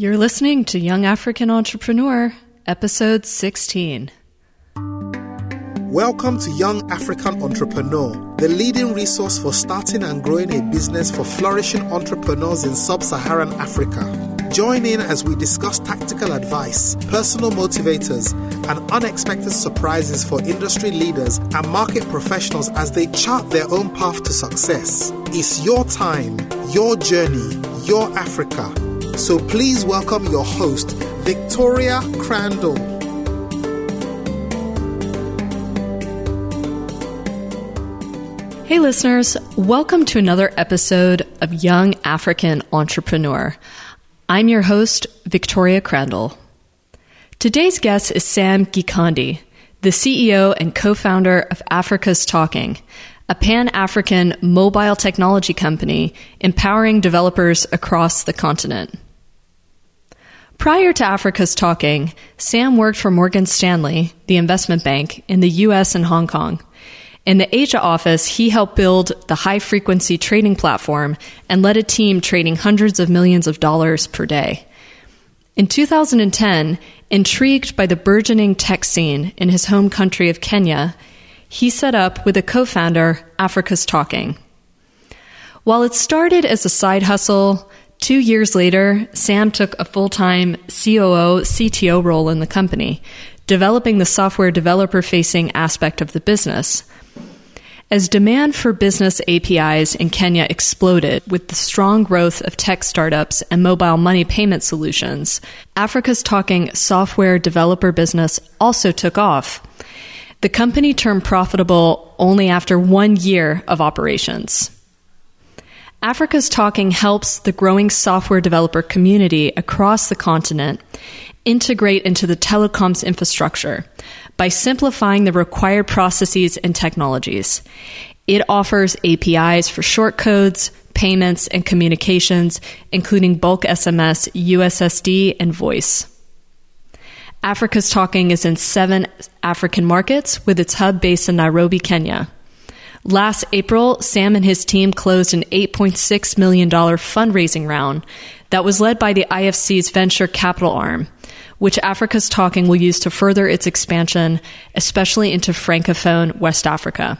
You're listening to Young African Entrepreneur, episode 16. Welcome to Young African Entrepreneur, the leading resource for starting and growing a business for flourishing entrepreneurs in sub Saharan Africa. Join in as we discuss tactical advice, personal motivators, and unexpected surprises for industry leaders and market professionals as they chart their own path to success. It's your time, your journey, your Africa. So please welcome your host, Victoria Crandall. Hey, listeners, welcome to another episode of Young African Entrepreneur. I'm your host, Victoria Crandall. Today's guest is Sam Gikandi, the CEO and co founder of Africa's Talking, a pan African mobile technology company empowering developers across the continent. Prior to Africa's Talking, Sam worked for Morgan Stanley, the investment bank, in the US and Hong Kong. In the Asia office, he helped build the high frequency trading platform and led a team trading hundreds of millions of dollars per day. In 2010, intrigued by the burgeoning tech scene in his home country of Kenya, he set up with a co founder Africa's Talking. While it started as a side hustle, two years later, Sam took a full time COO CTO role in the company, developing the software developer facing aspect of the business. As demand for business APIs in Kenya exploded with the strong growth of tech startups and mobile money payment solutions, Africa's Talking software developer business also took off. The company turned profitable only after one year of operations. Africa's Talking helps the growing software developer community across the continent integrate into the telecoms infrastructure by simplifying the required processes and technologies. It offers APIs for short codes, payments, and communications, including bulk SMS, USSD, and voice. Africa's Talking is in seven African markets with its hub based in Nairobi, Kenya. Last April, Sam and his team closed an $8.6 million fundraising round that was led by the IFC's venture capital arm which Africa's Talking will use to further its expansion, especially into Francophone West Africa.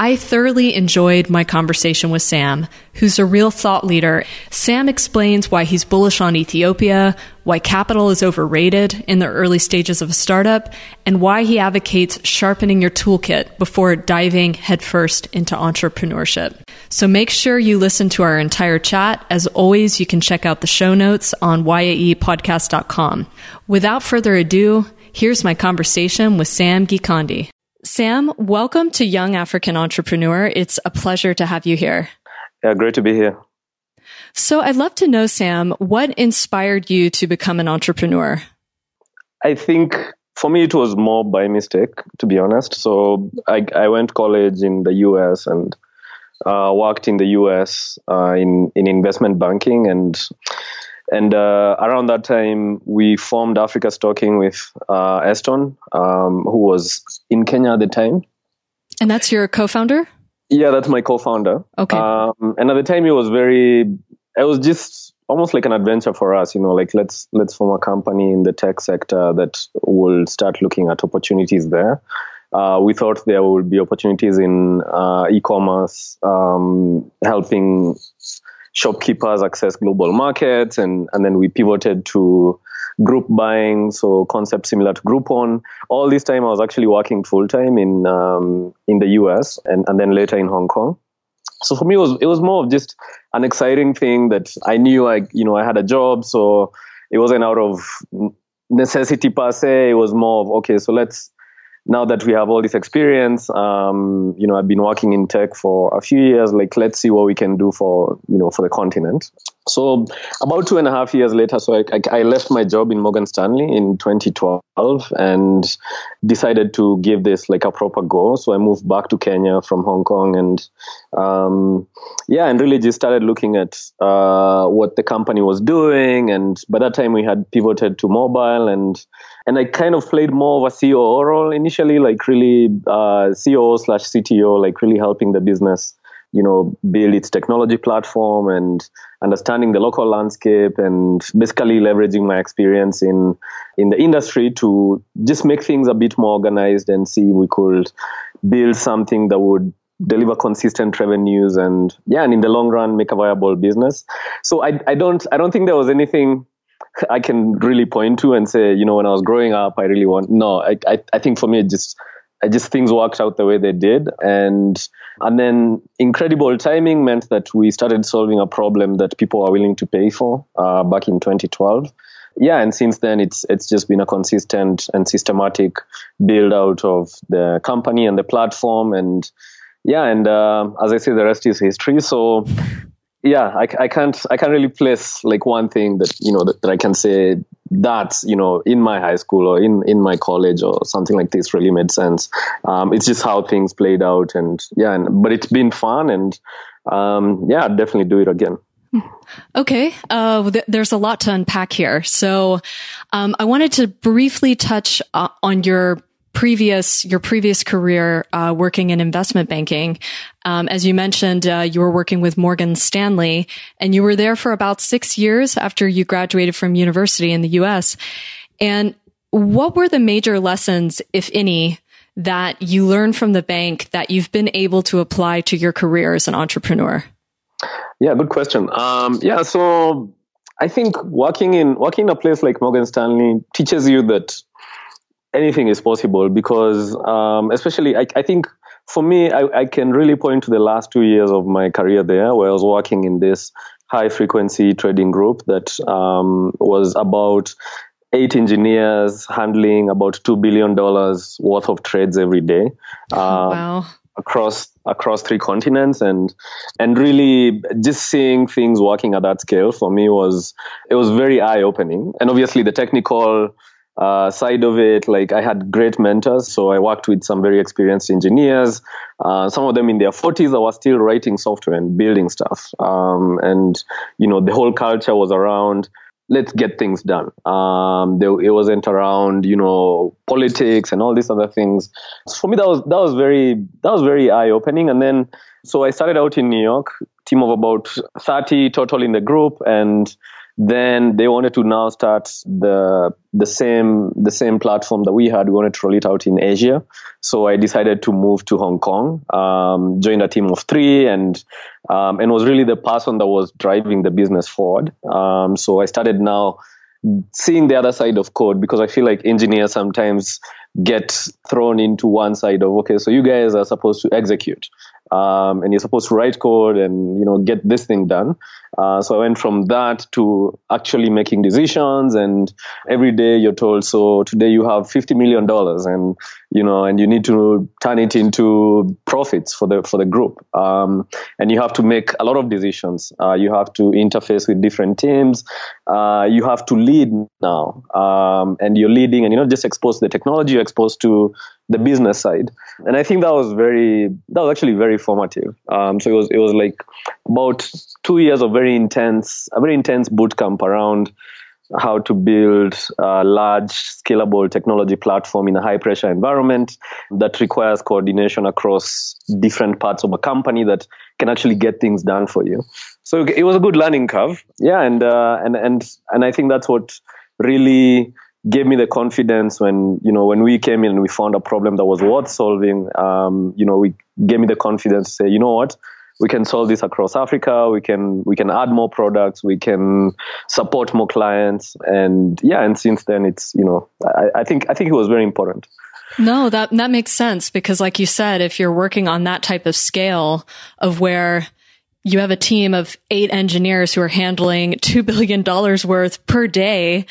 I thoroughly enjoyed my conversation with Sam, who's a real thought leader. Sam explains why he's bullish on Ethiopia, why capital is overrated in the early stages of a startup, and why he advocates sharpening your toolkit before diving headfirst into entrepreneurship. So make sure you listen to our entire chat. As always, you can check out the show notes on yaepodcast.com. Without further ado, here's my conversation with Sam Gikandi. Sam, welcome to Young African Entrepreneur. It's a pleasure to have you here. Yeah, great to be here. So I'd love to know, Sam, what inspired you to become an entrepreneur? I think for me, it was more by mistake, to be honest. So I, I went to college in the US and uh, worked in the US uh, in, in investment banking. And and uh, around that time, we formed Africa's Talking with uh, Eston, um, who was in Kenya at the time. And that's your co-founder? Yeah, that's my co-founder. Okay. Um, and at the time, it was very, it was just almost like an adventure for us. You know, like let's let's form a company in the tech sector that will start looking at opportunities there. Uh, we thought there would be opportunities in uh, e-commerce, um, helping shopkeepers access global markets, and and then we pivoted to group buying, so concept similar to Groupon. All this time, I was actually working full time in um, in the US, and and then later in Hong Kong. So for me, it was it was more of just an exciting thing that I knew I you know I had a job, so it wasn't out of necessity per se. It was more of okay, so let's now that we have all this experience, um, you know, I've been working in tech for a few years. Like, let's see what we can do for you know for the continent. So about two and a half years later, so I, I, left my job in Morgan Stanley in 2012 and decided to give this like a proper go. So I moved back to Kenya from Hong Kong and um, yeah, and really just started looking at uh, what the company was doing. And by that time, we had pivoted to mobile and and I kind of played more of a COO role initially, like really uh, COO slash CTO, like really helping the business you know, build its technology platform and understanding the local landscape and basically leveraging my experience in in the industry to just make things a bit more organized and see we could build something that would deliver consistent revenues and yeah and in the long run make a viable business. So i i don't i don't think there was anything i can really point to and say you know when i was growing up i really want no i i, I think for me it just I just things worked out the way they did. And and then incredible timing meant that we started solving a problem that people are willing to pay for uh, back in 2012 yeah, and since then it's it's just been a consistent and systematic build out of the company and the platform, and yeah, and uh, as I say, the rest is history. So yeah, I, I can't I can't really place like one thing that you know that, that I can say that's you know in my high school or in in my college or something like this really made sense. Um, it's just how things played out, and yeah, and, but it's been fun, and um, yeah, I'd definitely do it again. Okay, uh, th- there's a lot to unpack here. So, um, I wanted to briefly touch uh, on your previous your previous career uh, working in investment banking. Um, as you mentioned, uh, you were working with Morgan Stanley, and you were there for about six years after you graduated from university in the U.S. And what were the major lessons, if any, that you learned from the bank that you've been able to apply to your career as an entrepreneur? Yeah, good question. Um, yeah, so I think working in working in a place like Morgan Stanley teaches you that anything is possible because, um, especially, I, I, think for me, I, I, can really point to the last two years of my career there, where I was working in this high frequency trading group that um, was about eight engineers handling about two billion dollars worth of trades every day. Uh, wow across across three continents and and really just seeing things working at that scale for me was it was very eye opening and obviously the technical uh, side of it like i had great mentors so i worked with some very experienced engineers uh, some of them in their 40s that were still writing software and building stuff um, and you know the whole culture was around let's get things done. Um, it wasn't around, you know, politics and all these other things. So for me, that was that was very that was very eye opening. And then, so I started out in New York, team of about thirty total in the group, and then they wanted to now start the the same the same platform that we had. We wanted to roll it out in Asia, so I decided to move to Hong Kong, um, joined a team of three, and um, and was really the person that was driving the business forward. Um, so I started now seeing the other side of code because I feel like engineers sometimes get thrown into one side of okay, so you guys are supposed to execute, um, and you're supposed to write code and you know get this thing done. Uh, so I went from that to actually making decisions, and every day you're told, so today you have fifty million dollars, and you know, and you need to turn it into profits for the for the group, um, and you have to make a lot of decisions. Uh, you have to interface with different teams. Uh, you have to lead now, um, and you're leading, and you're not just exposed to the technology, you're exposed to the business side. And i think that was very that was actually very formative. Um, so it was it was like about two years of very intense a very intense boot camp around how to build a large scalable technology platform in a high pressure environment that requires coordination across different parts of a company that can actually get things done for you. So it was a good learning curve. Yeah and uh, and and and i think that's what really gave me the confidence when you know when we came in and we found a problem that was worth solving um, you know we gave me the confidence to say you know what? We can solve this across africa. We can we can add more products. We can support more clients. And yeah and since then it's you know i, I think i think it was very important. No that that makes sense because like you said if you're working on that type of scale of where you have a team of eight engineers who are handling $2 billion worth per day,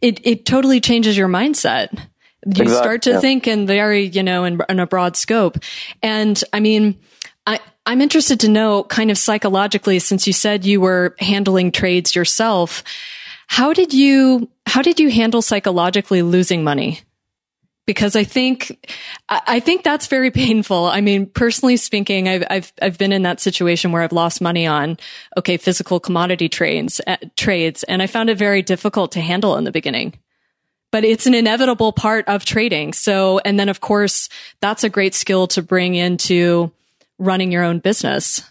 it, it totally changes your mindset. You exactly, start to yeah. think in very, you know, in, in a broad scope. And I mean, I, I'm interested to know kind of psychologically, since you said you were handling trades yourself, how did you, how did you handle psychologically losing money? Because I think I think that's very painful. I mean, personally speaking, I've I've I've been in that situation where I've lost money on okay physical commodity trades uh, trades, and I found it very difficult to handle in the beginning. But it's an inevitable part of trading. So, and then of course, that's a great skill to bring into running your own business.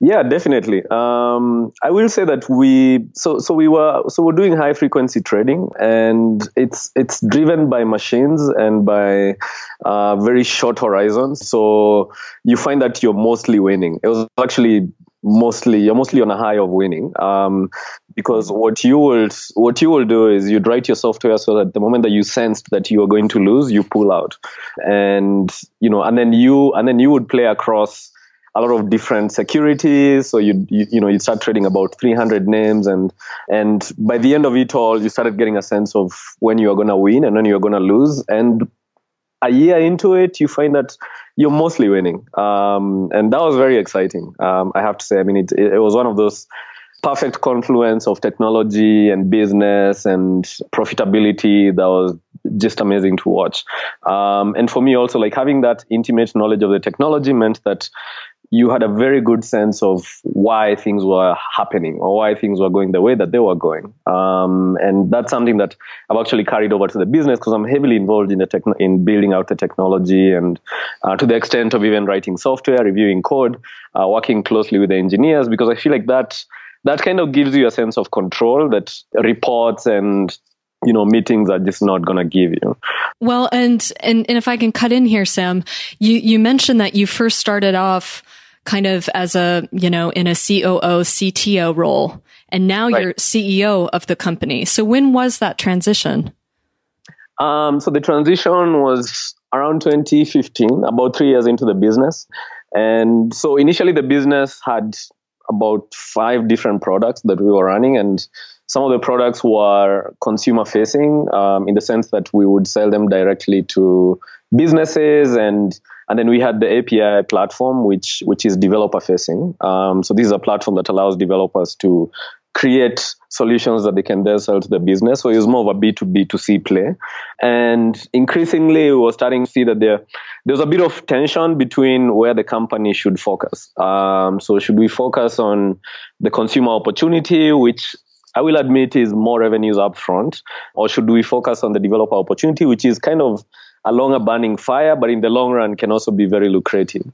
Yeah, definitely. Um, I will say that we so so we were so we're doing high frequency trading, and it's it's driven by machines and by uh, very short horizons. So you find that you're mostly winning. It was actually mostly you're mostly on a high of winning um, because what you will what you will do is you'd write your software so that the moment that you sensed that you are going to lose you pull out and you know and then you and then you would play across a lot of different securities. So you, you, you know you start trading about 300 names, and and by the end of it all, you started getting a sense of when you are going to win and when you are going to lose. And a year into it, you find that you're mostly winning, um, and that was very exciting. Um, I have to say, I mean, it, it was one of those perfect confluence of technology and business and profitability that was just amazing to watch. Um, and for me also, like having that intimate knowledge of the technology meant that you had a very good sense of why things were happening or why things were going the way that they were going. Um, and that's something that I've actually carried over to the business because I'm heavily involved in the techn- in building out the technology and uh, to the extent of even writing software, reviewing code, uh, working closely with the engineers because I feel like that that kind of gives you a sense of control that reports and you know meetings are just not going to give you well and, and and if i can cut in here sam you you mentioned that you first started off kind of as a you know in a coo cto role. And now right. you're ceo of the company. So when was that transition? Um, so the transition was around 2015 about three years into the business. And so initially the business had about five different products that we were running. And some of the products were consumer facing um, in the sense that we would sell them directly to businesses and and then we had the API platform which which is developer facing um, so this is a platform that allows developers to create solutions that they can then sell to the business. So it was more of a B2B to C play. And increasingly, we were starting to see that there, there was a bit of tension between where the company should focus. Um, so should we focus on the consumer opportunity, which I will admit is more revenues upfront, or should we focus on the developer opportunity, which is kind of a longer burning fire, but in the long run can also be very lucrative.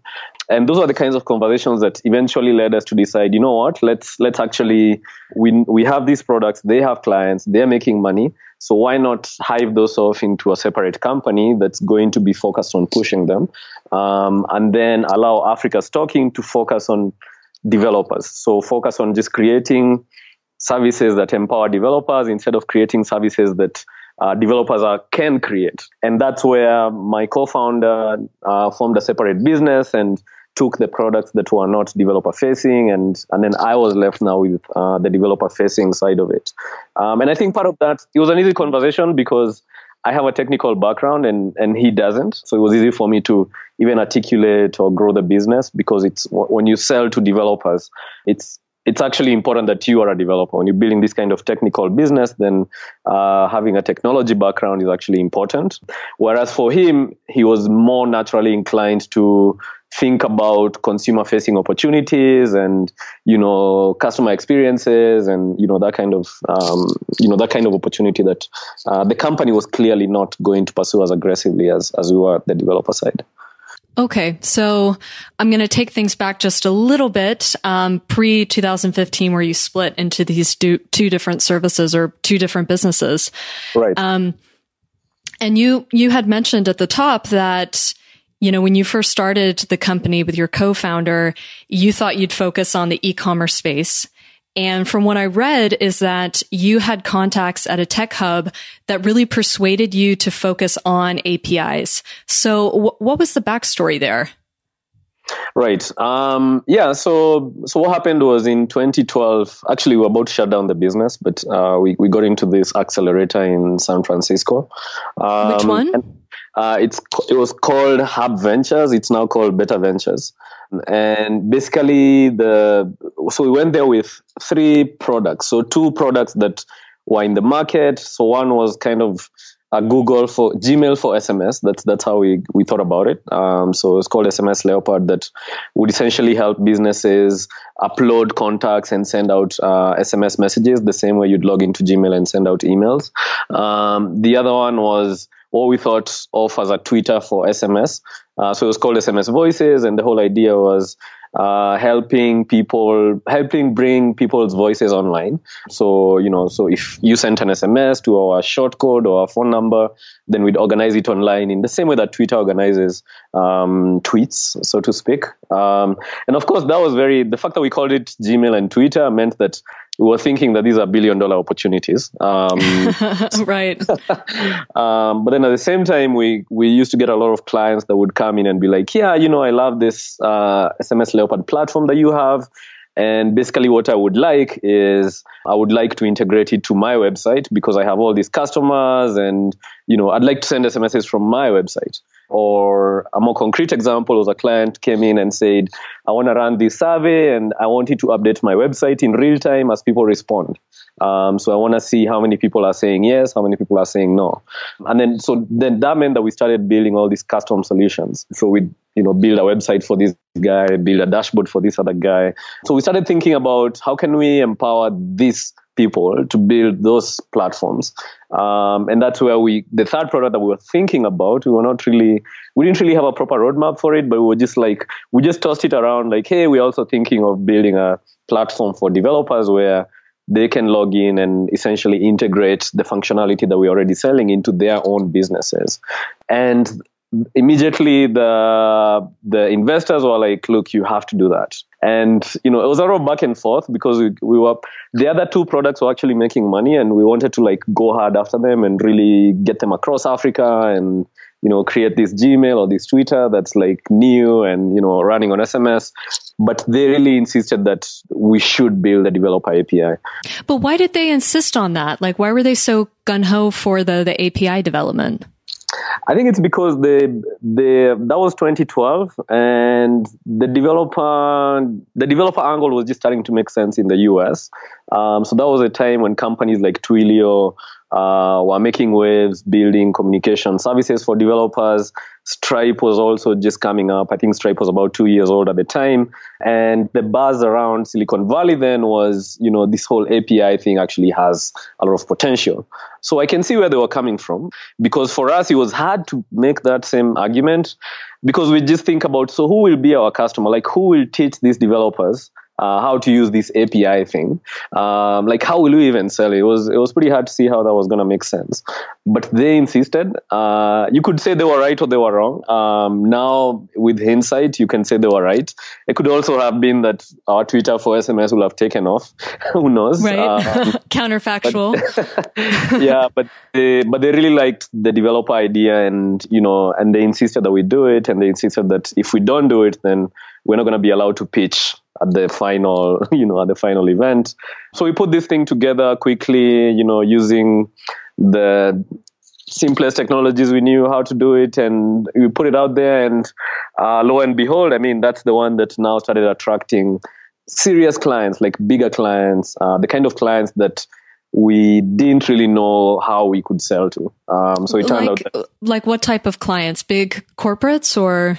And those are the kinds of conversations that eventually led us to decide, you know what, let's let's actually we we have these products, they have clients, they're making money. So why not hive those off into a separate company that's going to be focused on pushing them, um, and then allow Africa's Talking to focus on developers. So focus on just creating services that empower developers instead of creating services that uh, developers are, can create. And that's where my co-founder uh, formed a separate business and took the products that were not developer facing and and then I was left now with uh, the developer facing side of it. Um, and I think part of that it was an easy conversation because I have a technical background and and he doesn't, so it was easy for me to even articulate or grow the business because it's when you sell to developers, it's it's actually important that you are a developer. When you're building this kind of technical business, then uh, having a technology background is actually important. Whereas for him, he was more naturally inclined to think about consumer facing opportunities and you know customer experiences and you know that kind of um, you know that kind of opportunity that uh, the company was clearly not going to pursue as aggressively as as we were at the developer side. Okay, so I'm going to take things back just a little bit. Um, Pre 2015, where you split into these two, two different services or two different businesses, right? Um, and you you had mentioned at the top that you know when you first started the company with your co-founder, you thought you'd focus on the e-commerce space, and from what I read is that you had contacts at a tech hub that really persuaded you to focus on APIs. So w- what was the backstory there? Right. Um, yeah. So, so what happened was in 2012. Actually, we were about to shut down the business, but uh, we we got into this accelerator in San Francisco. Um, Which one? And, uh, it's it was called Hub Ventures. It's now called Better Ventures, and basically the so we went there with three products. So two products that were in the market. So one was kind of a Google for Gmail for SMS. That's that's how we we thought about it. Um, so it's called SMS Leopard that would essentially help businesses upload contacts and send out uh, SMS messages the same way you'd log into Gmail and send out emails. Um, the other one was what we thought of as a Twitter for SMS. Uh, so it was called SMS Voices, and the whole idea was uh, helping people, helping bring people's voices online. So, you know, so if you sent an SMS to our short code or our phone number, then we'd organize it online in the same way that Twitter organizes um, tweets, so to speak. Um, and of course, that was very, the fact that we called it Gmail and Twitter meant that we were thinking that these are billion dollar opportunities. Um, right. um, but then at the same time, we, we used to get a lot of clients that would come in and be like, yeah, you know, I love this uh, SMS Leopard platform that you have. And basically, what I would like is I would like to integrate it to my website because I have all these customers, and you know, I'd like to send SMSs from my website. Or a more concrete example was a client came in and said, I want to run this survey and I want it to update my website in real time as people respond. Um, so I want to see how many people are saying yes, how many people are saying no. And then, so then that meant that we started building all these custom solutions. So we, you know, build a website for this guy, build a dashboard for this other guy. So we started thinking about how can we empower this people to build those platforms. Um, and that's where we, the third product that we were thinking about, we were not really, we didn't really have a proper roadmap for it, but we were just like, we just tossed it around like, hey, we're also thinking of building a platform for developers where they can log in and essentially integrate the functionality that we're already selling into their own businesses. And immediately the the investors were like, look, you have to do that. And you know, it was a lot of back and forth because we, we were the other two products were actually making money, and we wanted to like go hard after them and really get them across Africa and you know create this Gmail or this Twitter that's like new and you know running on SMS. But they really insisted that we should build a developer API. But why did they insist on that? Like, why were they so gun ho for the the API development? I think it's because the the that was 2012, and the developer the developer angle was just starting to make sense in the US. Um, so that was a time when companies like Twilio uh, were making waves, building communication services for developers. Stripe was also just coming up. I think Stripe was about two years old at the time. And the buzz around Silicon Valley then was, you know, this whole API thing actually has a lot of potential. So I can see where they were coming from because for us, it was hard to make that same argument because we just think about, so who will be our customer? Like who will teach these developers uh, how to use this API thing. Um, like how will we even sell it? It was it was pretty hard to see how that was going to make sense. But they insisted. Uh, you could say they were right or they were wrong. Um, now with hindsight, you can say they were right. It could also have been that our Twitter for SMS will have taken off. Who knows? Right. Um, Counterfactual. But, yeah, but they but they really liked the developer idea, and you know, and they insisted that we do it, and they insisted that if we don't do it, then we're not going to be allowed to pitch at the final, you know, at the final event. So we put this thing together quickly, you know, using the simplest technologies we knew how to do it and we put it out there. And uh, lo and behold i mean that's the one that now started attracting serious clients like bigger clients uh, the kind of clients that we didn't really know how we could sell to. Um, so it turned like, out that, like what type of clients? Big corporates or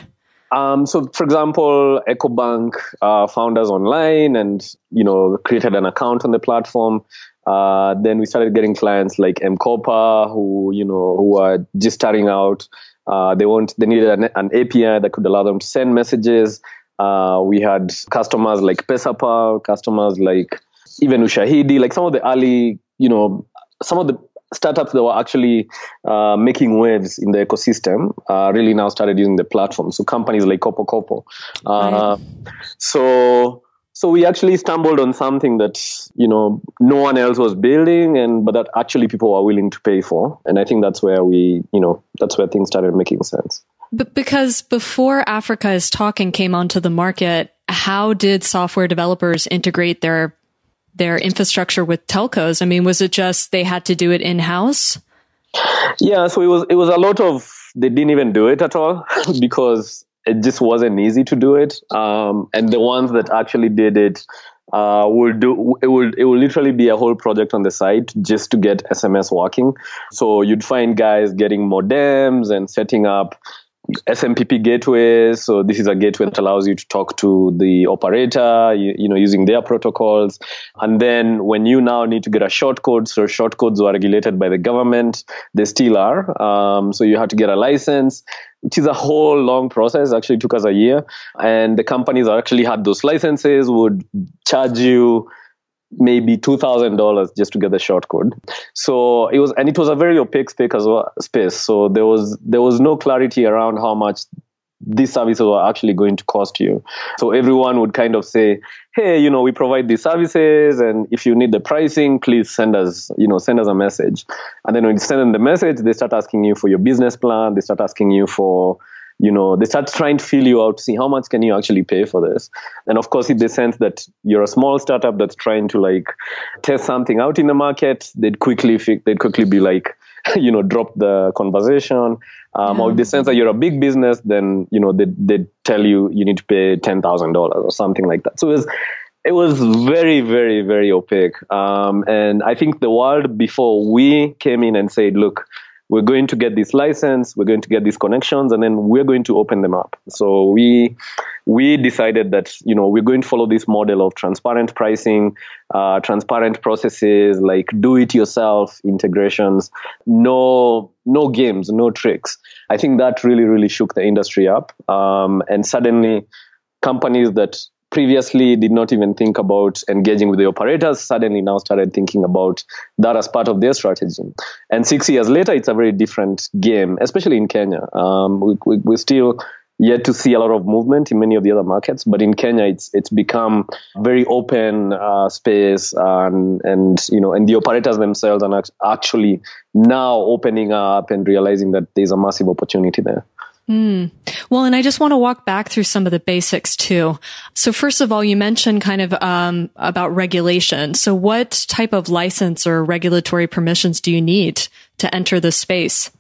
um, so, for example, EcoBank uh, found us online and you know created an account on the platform. Uh, then we started getting clients like M-KOPA who you know who are just starting out. Uh, they want they needed an, an, API that could allow them to send messages. Uh, we had customers like Pesapal, customers like even Ushahidi, like some of the early you know some of the startups that were actually uh, making waves in the ecosystem uh, really now started using the platform. So companies like Kopo Kopo. Uh, right. So so we actually stumbled on something that you know no one else was building, and but that actually people were willing to pay for. And I think that's where we you know that's where things started making sense. But because before Africa is talking came onto the market, how did software developers integrate their their infrastructure with telcos? I mean, was it just they had to do it in house? Yeah, so it was it was a lot of they didn't even do it at all because it just wasn't easy to do it. Um, and the ones that actually did it uh, will do it will it will literally be a whole project on the site just to get SMS working. So you'd find guys getting modems and setting up SMPP gateways. So this is a gateway that allows you to talk to the operator, you, you, know, using their protocols. And then when you now need to get a short code, so short codes were regulated by the government. They still are. Um, so you have to get a license which is a whole long process. Actually, took us a year, and the companies that actually had those licenses would charge you maybe two thousand dollars just to get the short code. So it was, and it was a very opaque space as well. Space. So there was there was no clarity around how much these services were actually going to cost you. So everyone would kind of say, "Hey, you know, we provide these services, and if you need the pricing, please send us, you know, send us a message." And then when you send them the message, they start asking you for your business plan. They start asking you for you know they start trying to feel you out see how much can you actually pay for this. And of course if they sense that you're a small startup that's trying to like test something out in the market they'd quickly they'd quickly be like you know drop the conversation. Um, yeah. or if they sense that you're a big business then you know they they tell you you need to pay ten thousand dollars or something like that. So it was it was very very very opaque. Um, and i think the world before we came in and said look we're going to get this license, we're going to get these connections, and then we're going to open them up. So we we decided that you know we're going to follow this model of transparent pricing, uh, transparent processes, like do it yourself integrations, no no games, no tricks. I think that really really shook the industry up, um, and suddenly companies that previously did not even think about engaging with the operators suddenly now started thinking about that as part of their strategy. And six years later, it's a very different game, especially in Kenya. Um, we, we, we still yet to see a lot of movement in many of the other markets. But in Kenya, it's it's become very open uh, space, and and you know, and the operators themselves are actually now opening up and realizing that there's a massive opportunity there. Mm. Well, and I just want to walk back through some of the basics too. So first of all, you mentioned kind of um, about regulation. So what type of license or regulatory permissions do you need to enter the space?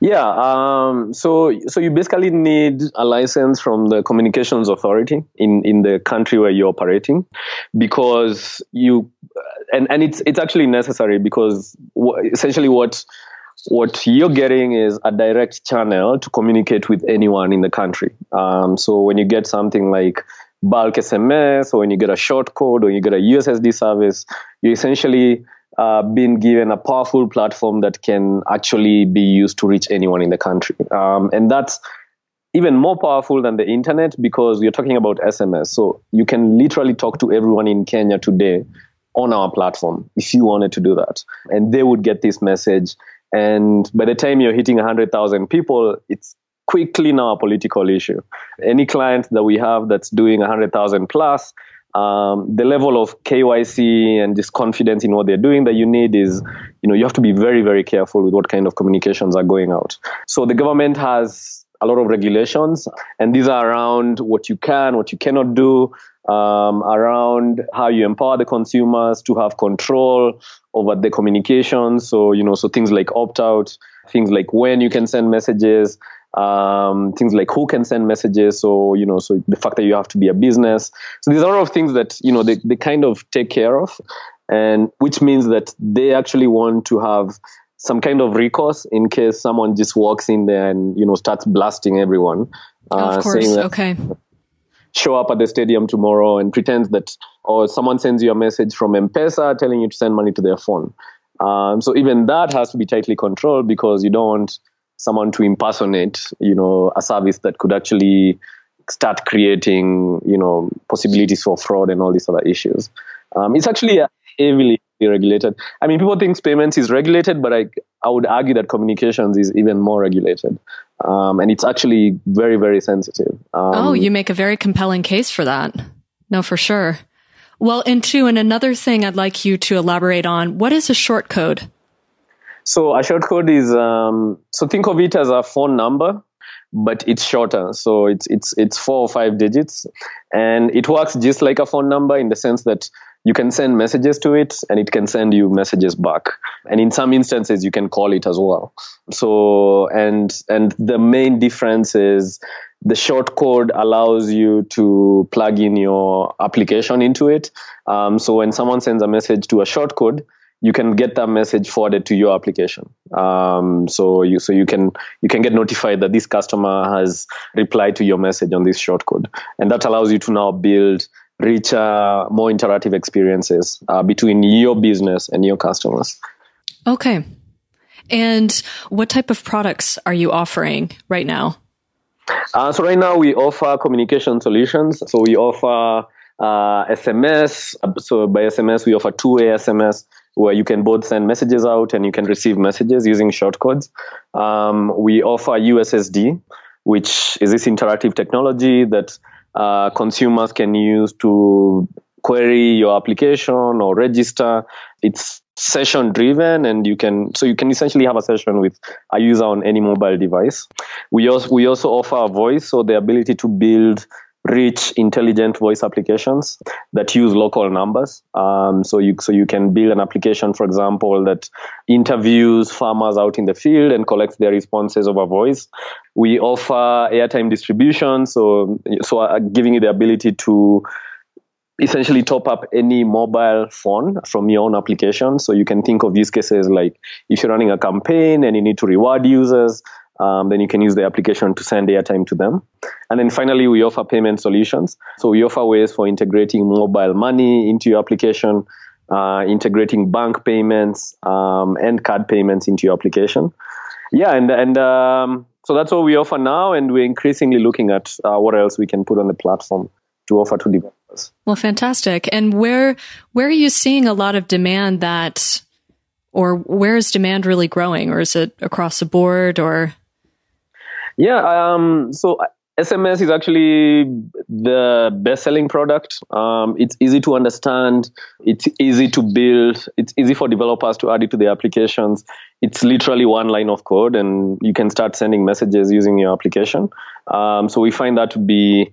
Yeah, um, so so you basically need a license from the communications authority in, in the country where you're operating, because you and and it's it's actually necessary because essentially what what you're getting is a direct channel to communicate with anyone in the country. Um, so when you get something like bulk SMS, or when you get a short code, or you get a USSD service, you're essentially uh, been given a powerful platform that can actually be used to reach anyone in the country. Um, and that's even more powerful than the internet because you're talking about SMS. So you can literally talk to everyone in Kenya today on our platform if you wanted to do that. And they would get this message and by the time you're hitting 100,000 people, it's quickly now a political issue. Any client that we have that's doing 100,000 plus, um, the level of KYC and just confidence in what they're doing that you need is, you know, you have to be very, very careful with what kind of communications are going out. So the government has a lot of regulations, and these are around what you can, what you cannot do, um, around how you empower the consumers to have control over the communication. So, you know, so things like opt out, things like when you can send messages, um, things like who can send messages. So, you know, so the fact that you have to be a business. So these are all of things that, you know, they, they kind of take care of. And which means that they actually want to have some kind of recourse in case someone just walks in there and, you know, starts blasting everyone. Uh, of course. That, okay show up at the stadium tomorrow and pretend that, or someone sends you a message from M-Pesa telling you to send money to their phone. Um, so even that has to be tightly controlled because you don't want someone to impersonate, you know, a service that could actually start creating, you know, possibilities for fraud and all these other issues. Um, it's actually heavily regulated. I mean, people think payments is regulated, but I, I would argue that communications is even more regulated. Um, and it's actually very, very sensitive. Um, oh, you make a very compelling case for that. No, for sure. Well, and two, and another thing I'd like you to elaborate on, what is a short code? So a short code is, um, so think of it as a phone number, but it's shorter. So it's, it's, it's four or five digits and it works just like a phone number in the sense that you can send messages to it and it can send you messages back. And in some instances you can call it as well. So and and the main difference is the short code allows you to plug in your application into it. Um, so when someone sends a message to a short code you can get that message forwarded to your application. Um, so you so you can you can get notified that this customer has replied to your message on this shortcode, and that allows you to now build richer, more interactive experiences uh, between your business and your customers. Okay. And what type of products are you offering right now? Uh, so right now we offer communication solutions. So we offer uh, SMS. So by SMS we offer two-way SMS where you can both send messages out and you can receive messages using shortcodes. Um, we offer USSD, which is this interactive technology that uh, consumers can use to query your application or register. It's session driven and you can so you can essentially have a session with a user on any mobile device we also we also offer a voice so the ability to build rich intelligent voice applications that use local numbers um, so you so you can build an application for example that interviews farmers out in the field and collects their responses over voice we offer airtime distribution so so uh, giving you the ability to essentially top up any mobile phone from your own application. So you can think of use cases like if you're running a campaign and you need to reward users, um, then you can use the application to send airtime to them. And then finally, we offer payment solutions. So we offer ways for integrating mobile money into your application, uh, integrating bank payments um, and card payments into your application. Yeah, and and um, so that's what we offer now, and we're increasingly looking at uh, what else we can put on the platform to offer to developers. Well, fantastic. And where where are you seeing a lot of demand that, or where is demand really growing, or is it across the board, or? Yeah, um, so SMS is actually the best-selling product. Um, it's easy to understand. It's easy to build. It's easy for developers to add it to their applications. It's literally one line of code, and you can start sending messages using your application. Um, so we find that to be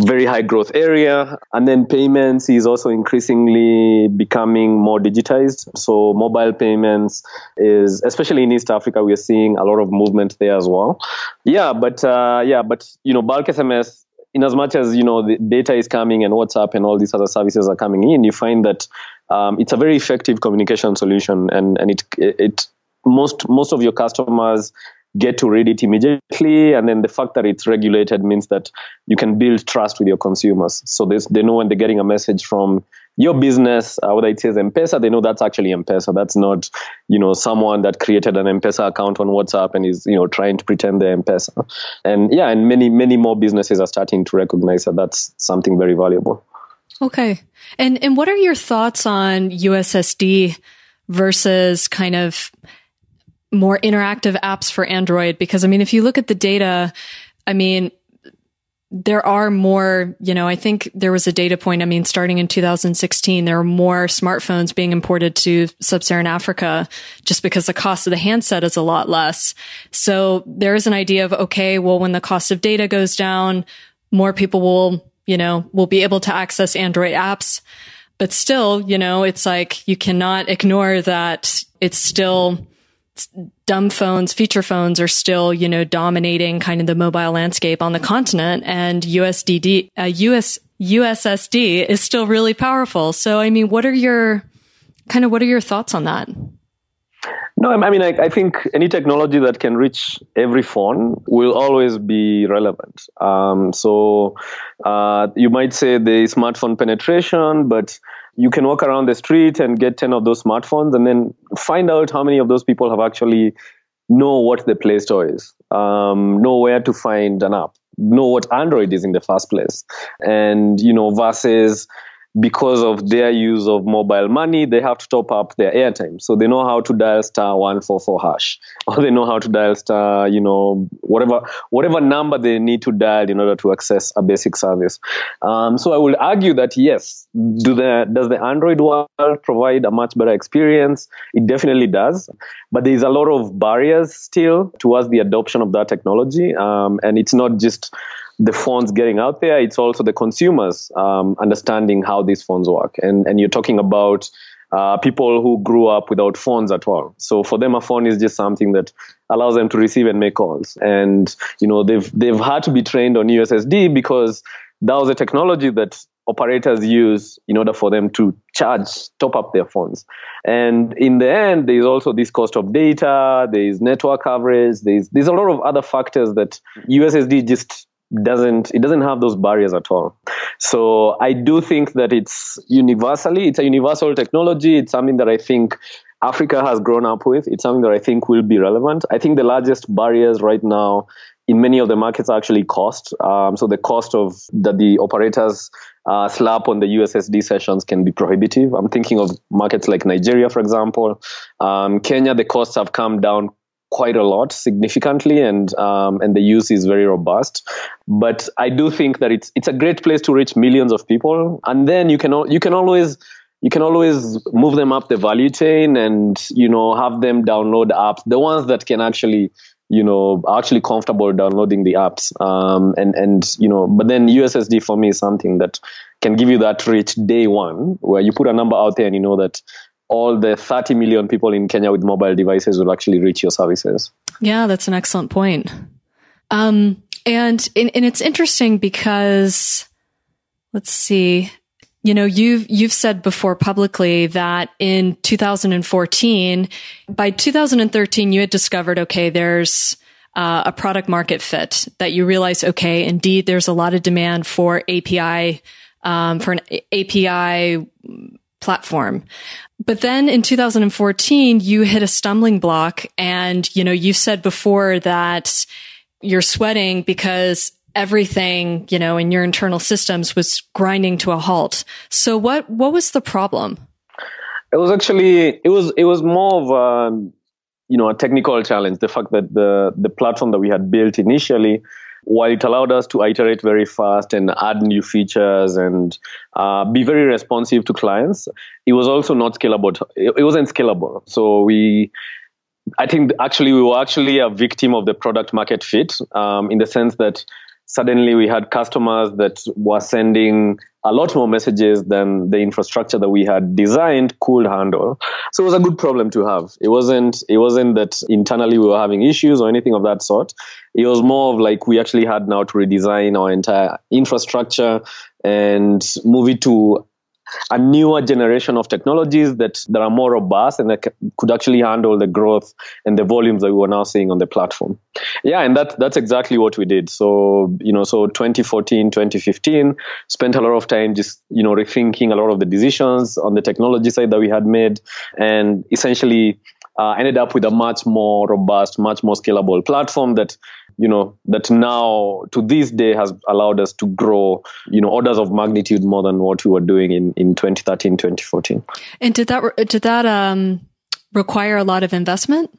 very high growth area. And then payments is also increasingly becoming more digitized. So mobile payments is, especially in East Africa, we are seeing a lot of movement there as well. Yeah, but uh, yeah, but you know, bulk SMS. In as much as you know the data is coming and WhatsApp and all these other services are coming in, you find that um, it's a very effective communication solution, and and it it most most of your customers get to read it immediately. And then the fact that it's regulated means that you can build trust with your consumers. So they know when they're getting a message from your business, uh, whether it says M-Pesa, they know that's actually M-Pesa. That's not, you know, someone that created an M-Pesa account on WhatsApp and is, you know, trying to pretend they're M-Pesa. And yeah, and many, many more businesses are starting to recognize that that's something very valuable. Okay. And, and what are your thoughts on USSD versus kind of more interactive apps for Android because I mean, if you look at the data, I mean, there are more, you know, I think there was a data point. I mean, starting in 2016, there are more smartphones being imported to sub-Saharan Africa just because the cost of the handset is a lot less. So there is an idea of, okay, well, when the cost of data goes down, more people will, you know, will be able to access Android apps. But still, you know, it's like you cannot ignore that it's still, dumb phones, feature phones are still, you know, dominating kind of the mobile landscape on the continent and USDD, uh, US, USSD is still really powerful. So, I mean, what are your kind of, what are your thoughts on that? No, I mean, I, I, think any technology that can reach every phone will always be relevant. Um, so uh, you might say the smartphone penetration, but you can walk around the street and get 10 of those smartphones and then find out how many of those people have actually know what the Play Store is, um, know where to find an app, know what Android is in the first place. And, you know, versus because of their use of mobile money, they have to top up their airtime. So they know how to dial star one four four hash, or they know how to dial star, you know, whatever whatever number they need to dial in order to access a basic service. Um, so I would argue that yes, do the does the Android world provide a much better experience? It definitely does, but there is a lot of barriers still towards the adoption of that technology, um, and it's not just the phones getting out there, it's also the consumers um, understanding how these phones work. And, and you're talking about uh, people who grew up without phones at all. So for them, a phone is just something that allows them to receive and make calls. And, you know, they've, they've had to be trained on USSD because that was a technology that operators use in order for them to charge, top up their phones. And in the end, there's also this cost of data, there's network coverage, there's, there's a lot of other factors that USSD just doesn't it doesn't have those barriers at all. So i do think that it's universally it's a universal technology. It's something that i think africa has grown up with. It's something that i think will be relevant. I think the largest barriers right now in many of the markets are actually cost. Um, so the cost of that the operators uh, slap on the USSD sessions can be prohibitive. I'm thinking of markets like Nigeria, for example. Um, Kenya, the costs have come down quite a lot significantly and um, and the use is very robust. But i do think that it's it's a great place to reach millions of people and then you can you can always you can always move them up the value chain and you know have them download apps the ones that can actually you know are actually comfortable downloading the apps um, and and you know but then ussd for me is something that can give you that reach day one where you put a number out there and you know that all the 30 million people in Kenya with mobile devices will actually reach your services. Yeah, that's an excellent point. Um, and, and, and it's interesting because let's see, you know, you've, you've said before publicly that in 2014, by 2013, you had discovered, okay, there's, uh, a product market fit that you realize, okay, indeed, there's a lot of demand for API, um, for an API platform. But then in 2014, you hit a stumbling block and, you know, you said before that you're sweating because everything, you know, in your internal systems was grinding to a halt. So what, what was the problem? It was actually, it was, it was more of a, you know, a technical challenge. The fact that the, the platform that we had built initially while it allowed us to iterate very fast and add new features and uh, be very responsive to clients, it was also not scalable. It, wasn't scalable. So we, I think actually we were actually a victim of the product market fit um, in the sense that suddenly we had customers that were sending a lot more messages than the infrastructure that we had designed could handle. So it was a good problem to have. It wasn't it wasn't that internally we were having issues or anything of that sort. It was more of like we actually had now to redesign our entire infrastructure and move it to a newer generation of technologies that, that are more robust and that could actually handle the growth and the volumes that we were now seeing on the platform. Yeah, and that that's exactly what we did. So, you know, so 2014, 2015, spent a lot of time just, you know, rethinking a lot of the decisions on the technology side that we had made and essentially uh, ended up with a much more robust, much more scalable platform that you know that now to this day has allowed us to grow you know orders of magnitude more than what we were doing in in 2013 2014 and did that did that um require a lot of investment?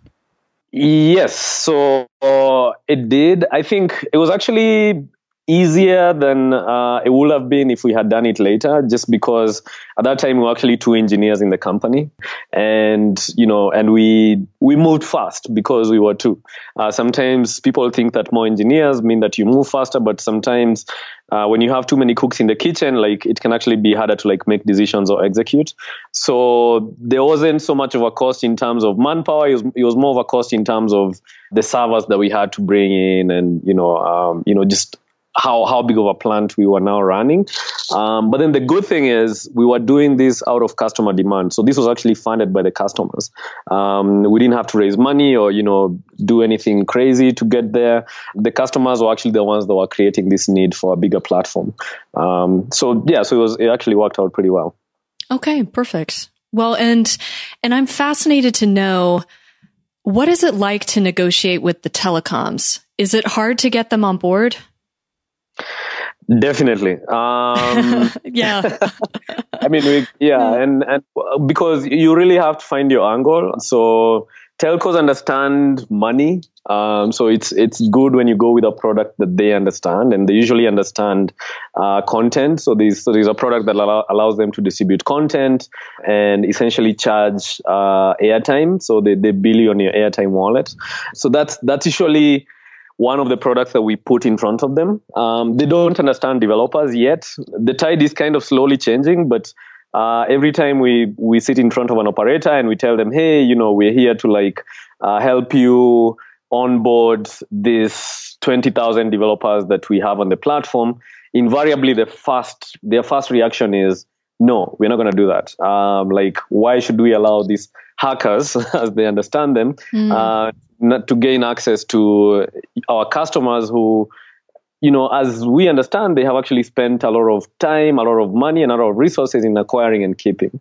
Yes. So uh, it did. I think it was actually easier than uh, it would have been if we had done it later just because at that time we were actually two engineers in the company. And you know and we we moved fast because we were two. Uh, sometimes people think that more engineers mean that you move faster but sometimes uh, when you have too many cooks in the kitchen like it can actually be harder to like make decisions or execute. So there wasn't so much of a cost in terms of manpower. It was, it was more of a cost in terms of the servers that we had to bring in and you know um, you know just how how big of a plant we were now running. Um, but then the good thing is we were doing this out of customer demand. So this was actually funded by the customers. Um, we didn't have to raise money or you know do anything crazy to get there. The customers were actually the ones that were creating this need for a bigger platform. Um, so yeah, so it was it actually worked out pretty well. Okay, perfect. Well, and and I'm fascinated to know what is it like to negotiate with the telecoms? Is it hard to get them on board? Definitely. Um, yeah. I mean, we, yeah, and, and because you really have to find your angle. So telcos understand money. Um, so it's it's good when you go with a product that they understand, and they usually understand uh, content. So there's so there's a product that allow, allows them to distribute content and essentially charge uh, airtime. So they, they bill you on your airtime wallet. So that's that's usually one of the products that we put in front of them. Um, they don't understand developers yet. The tide is kind of slowly changing, but uh, every time we we sit in front of an operator and we tell them, hey, you know, we're here to like uh, help you onboard these 20,000 developers that we have on the platform. invariably the first their first reaction is no, we're not going to do that. Um, like, why should we allow these hackers, as they understand them, mm. uh, to gain access to our customers who, you know, as we understand, they have actually spent a lot of time, a lot of money, and a lot of resources in acquiring and keeping.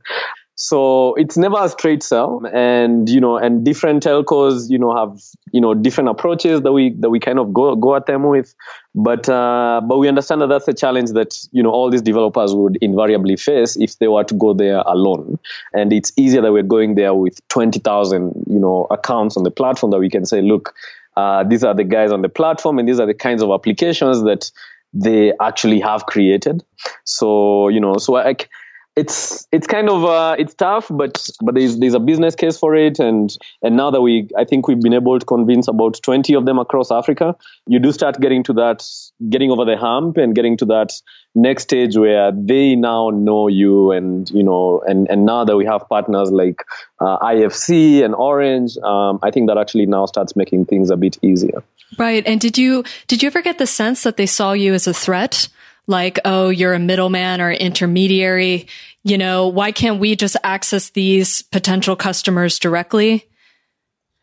So it's never a straight sell, and you know, and different telcos, you know, have you know different approaches that we that we kind of go go at them with, but uh, but we understand that that's a challenge that you know all these developers would invariably face if they were to go there alone, and it's easier that we're going there with twenty thousand you know accounts on the platform that we can say, look, uh, these are the guys on the platform, and these are the kinds of applications that they actually have created. So you know, so like it's it's kind of uh, it's tough, but but there's there's a business case for it, and and now that we I think we've been able to convince about 20 of them across Africa, you do start getting to that, getting over the hump, and getting to that next stage where they now know you, and you know, and and now that we have partners like uh, IFC and Orange, um, I think that actually now starts making things a bit easier. Right, and did you did you ever get the sense that they saw you as a threat? Like, oh, you're a middleman or intermediary. You know, why can't we just access these potential customers directly?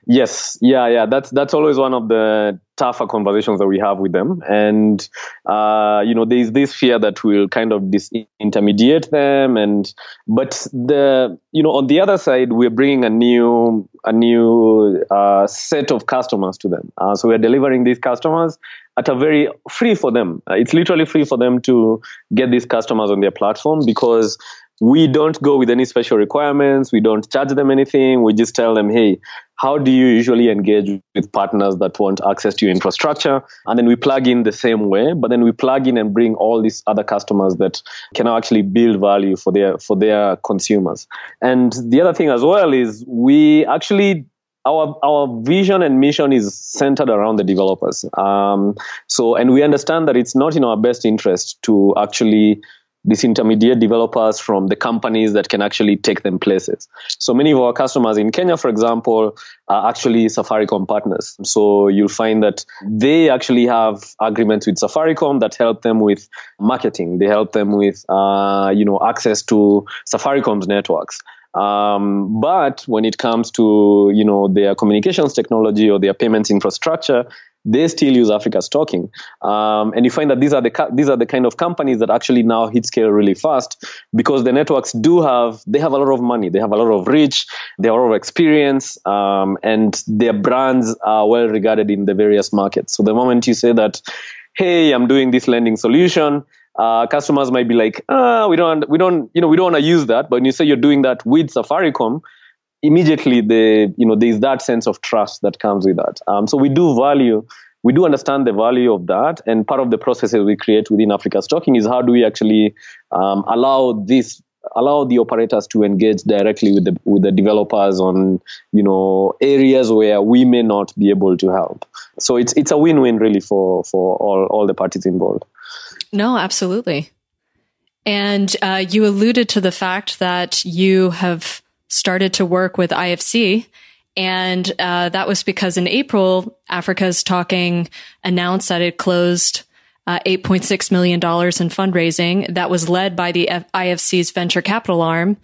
Yes, yeah, yeah. That's that's always one of the tougher conversations that we have with them, and uh, you know, there's this fear that we'll kind of disintermediate them, and but the you know, on the other side, we're bringing a new a new uh, set of customers to them. Uh, so we're delivering these customers at a very free for them. Uh, it's literally free for them to get these customers on their platform because we don't go with any special requirements. We don't charge them anything. We just tell them, hey, how do you usually engage with partners that want access to your infrastructure? And then we plug in the same way, but then we plug in and bring all these other customers that can actually build value for their for their consumers. And the other thing as well is we actually our our vision and mission is centered around the developers. Um, so, and we understand that it's not in our best interest to actually disintermediate developers from the companies that can actually take them places. So many of our customers in Kenya, for example, are actually Safaricom partners. So you'll find that they actually have agreements with Safaricom that help them with marketing. They help them with, uh, you know, access to Safaricom's networks. Um, but when it comes to you know their communications technology or their payments infrastructure, they still use Africa's Talking. Um, and you find that these are the these are the kind of companies that actually now hit scale really fast because the networks do have they have a lot of money, they have a lot of reach, they have a lot of experience, um, and their brands are well regarded in the various markets. So the moment you say that, hey, I'm doing this lending solution uh, customers might be like, ah, we don't, we don't, you know, we don't want to use that. But when you say you're doing that with Safaricom, immediately the, you know, there's that sense of trust that comes with that. Um, so we do value, we do understand the value of that. And part of the processes we create within Africa's Talking is how do we actually um, allow this allow the operators to engage directly with the with the developers on you know areas where we may not be able to help so it's it's a win-win really for for all all the parties involved no, absolutely. And uh, you alluded to the fact that you have started to work with IFC. And uh, that was because in April, Africa's Talking announced that it closed uh, $8.6 million in fundraising that was led by the F- IFC's venture capital arm.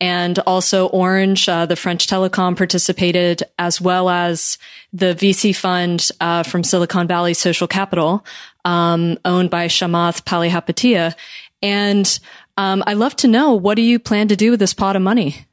And also Orange, uh, the French telecom participated as well as the VC fund uh, from Silicon Valley Social Capital, um, owned by Chamath Palihapitiya. And um, I'd love to know what do you plan to do with this pot of money?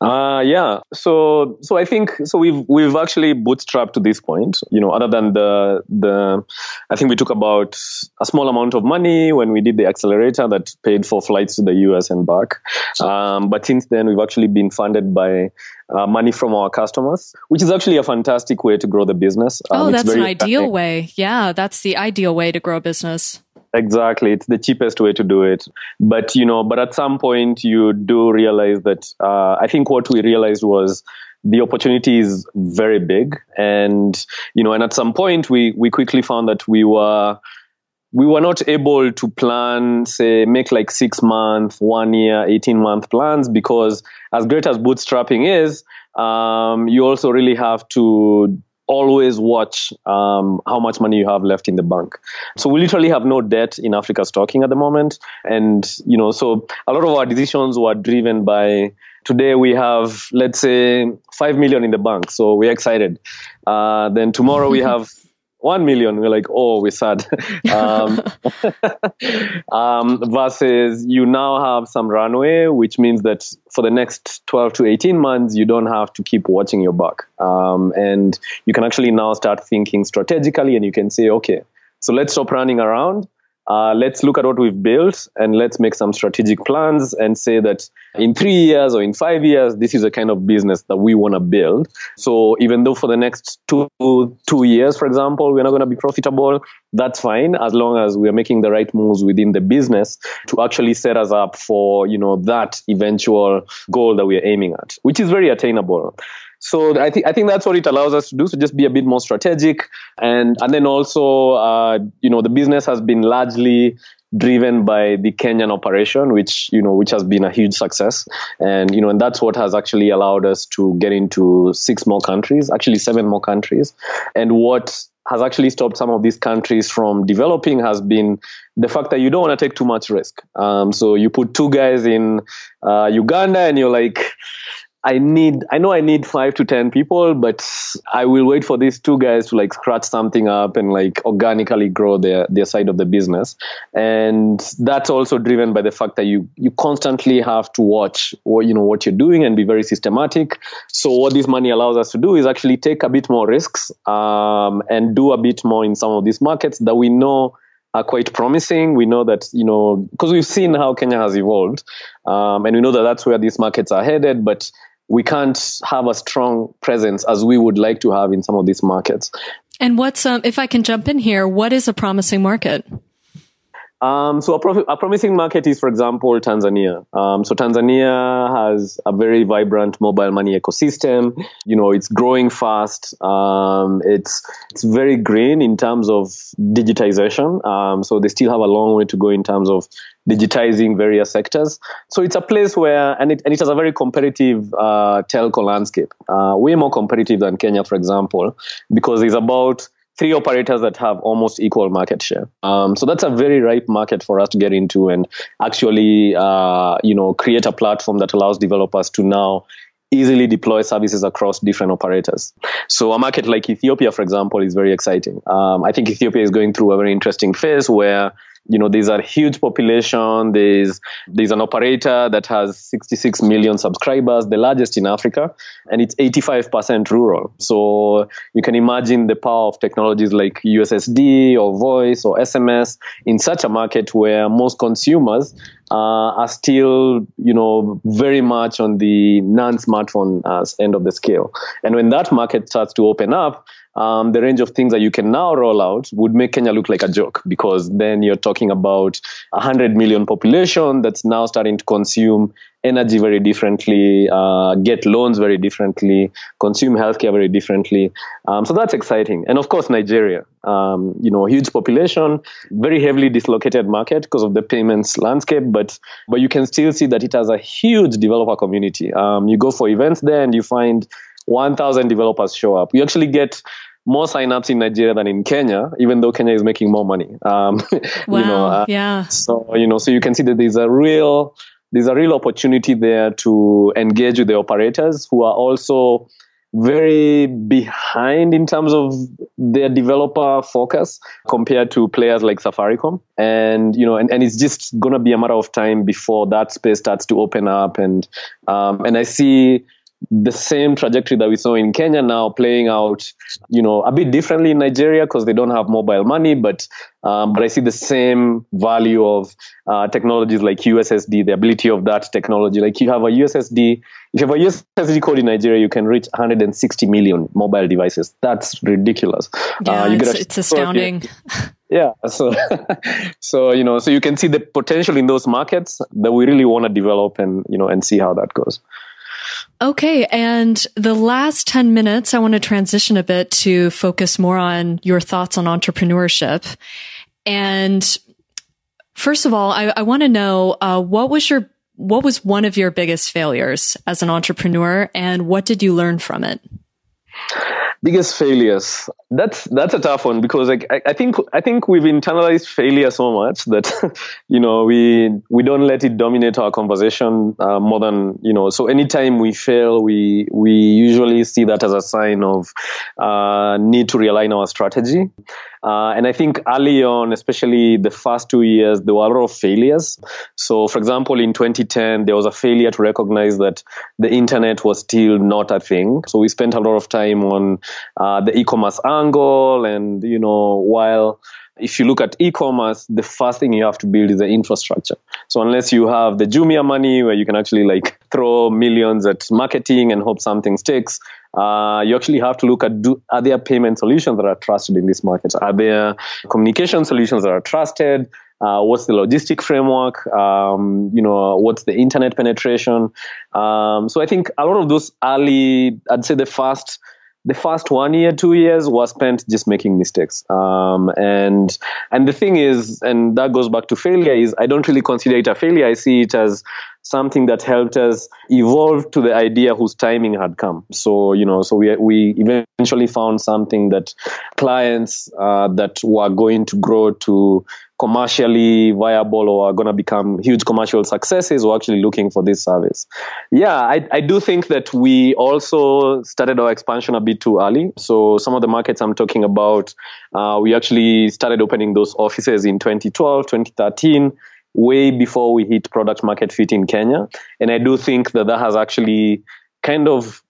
Uh, yeah. So, so I think so. We've we've actually bootstrapped to this point. You know, other than the the, I think we took about a small amount of money when we did the accelerator that paid for flights to the US and back. Um, but since then, we've actually been funded by uh, money from our customers, which is actually a fantastic way to grow the business. Um, oh, that's an ideal way. Yeah, that's the ideal way to grow a business. Exactly. It's the cheapest way to do it. But, you know, but at some point you do realize that, uh, I think what we realized was the opportunity is very big. And, you know, and at some point we, we quickly found that we were, we were not able to plan, say, make like six month, one year, 18 month plans because as great as bootstrapping is, um, you also really have to always watch um, how much money you have left in the bank. So we literally have no debt in Africa's Talking at the moment, and you know, so a lot of our decisions were driven by. Today we have, let's say, five million in the bank, so we're excited. Uh, then tomorrow we have 1 million we're like oh we're sad. Um, um, versus you now have some runway which means that for the next 12 to 18 months you don't have to keep watching your back. Um, and you can actually now start thinking strategically and you can say okay so let's stop running around uh, let's look at what we've built and let's make some strategic plans and say that in three years or in five years, this is the kind of business that we want to build. So even though for the next two two years, for example, we're not going to be profitable, that's fine as long as we are making the right moves within the business to actually set us up for you know that eventual goal that we are aiming at, which is very attainable. So I think I think that's what it allows us to do. So just be a bit more strategic, and and then also uh, you know the business has been largely driven by the Kenyan operation, which you know which has been a huge success, and you know and that's what has actually allowed us to get into six more countries, actually seven more countries, and what has actually stopped some of these countries from developing has been the fact that you don't want to take too much risk. Um, so you put two guys in uh, Uganda, and you're like, I need, I know I need five to 10 people, but I will wait for these two guys to like scratch something up and like organically grow their, their side of the business. And that's also driven by the fact that you, you constantly have to watch what, you know, what you're doing and be very systematic. So what this money allows us to do is actually take a bit more risks, um, and do a bit more in some of these markets that we know are quite promising. We know that, you know, because we've seen how Kenya has evolved, um, and we know that that's where these markets are headed, but we can't have a strong presence as we would like to have in some of these markets. And what's, um, if I can jump in here, what is a promising market? Um, so a, pro- a, promising market is, for example, Tanzania. Um, so Tanzania has a very vibrant mobile money ecosystem. You know, it's growing fast. Um, it's it's very green in terms of digitization. Um, so they still have a long way to go in terms of digitizing various sectors. So it's a place where, and it, and it has a very competitive uh, telco landscape, uh, way more competitive than Kenya, for example, because it's about three operators that have almost equal market share. Um, so that's a very ripe market for us to get into and actually, uh, you know, create a platform that allows developers to now easily deploy services across different operators. So a market like Ethiopia, for example, is very exciting. Um, I think Ethiopia is going through a very interesting phase where you know there's a huge population there's there's an operator that has 66 million subscribers the largest in africa and it's 85% rural so you can imagine the power of technologies like ussd or voice or sms in such a market where most consumers uh, are still, you know, very much on the non-smartphone uh, end of the scale. And when that market starts to open up, um, the range of things that you can now roll out would make Kenya look like a joke because then you're talking about a 100 million population that's now starting to consume energy very differently, uh, get loans very differently, consume healthcare very differently. Um, so that's exciting. And of course, Nigeria, um, you know, huge population, very heavily dislocated market because of the payments landscape, but but you can still see that it has a huge developer community. Um, you go for events there and you find 1,000 developers show up. You actually get more signups in Nigeria than in Kenya, even though Kenya is making more money. Um, wow, you know, uh, yeah. So you know, so you can see that there's a real there's a real opportunity there to engage with the operators who are also very behind in terms of their developer focus compared to players like Safaricom. And, you know, and, and it's just going to be a matter of time before that space starts to open up. And, um, and I see the same trajectory that we saw in Kenya now playing out, you know, a bit differently in Nigeria because they don't have mobile money, but um, but I see the same value of uh, technologies like USSD, the ability of that technology. Like you have a USSD, if you have a USSD code in Nigeria, you can reach 160 million mobile devices. That's ridiculous. Yeah, uh, it's, it's astounding. yeah so so you know so you can see the potential in those markets that we really want to develop and you know and see how that goes Okay. And the last 10 minutes, I want to transition a bit to focus more on your thoughts on entrepreneurship. And first of all, I, I want to know, uh, what was your, what was one of your biggest failures as an entrepreneur and what did you learn from it? Biggest failures that's that's a tough one because like I, I, think I think we've internalized failure so much that you know we we don't let it dominate our conversation uh, more than you know so anytime we fail we we usually see that as a sign of uh, need to realign our strategy uh, and I think early on, especially the first two years, there were a lot of failures. So, for example, in 2010, there was a failure to recognize that the internet was still not a thing. So we spent a lot of time on uh, the e-commerce angle, and you know, while if you look at e-commerce, the first thing you have to build is the infrastructure. So unless you have the Jumia money where you can actually like throw millions at marketing and hope something sticks, uh, you actually have to look at do, are there payment solutions that are trusted in this market? Are there communication solutions that are trusted? Uh, what's the logistic framework? Um, you know, what's the internet penetration? Um, so I think a lot of those early, I'd say the first the first one year, two years was spent just making mistakes. Um, and and the thing is, and that goes back to failure, is I don't really consider it a failure. I see it as something that helped us evolve to the idea whose timing had come. So you know, so we we eventually found something that clients uh, that were going to grow to commercially viable or are going to become huge commercial successes were actually looking for this service. Yeah, I, I do think that we also started our expansion a bit too early. So some of the markets I'm talking about, uh, we actually started opening those offices in 2012, 2013 way before we hit product market fit in Kenya. And I do think that that has actually kind of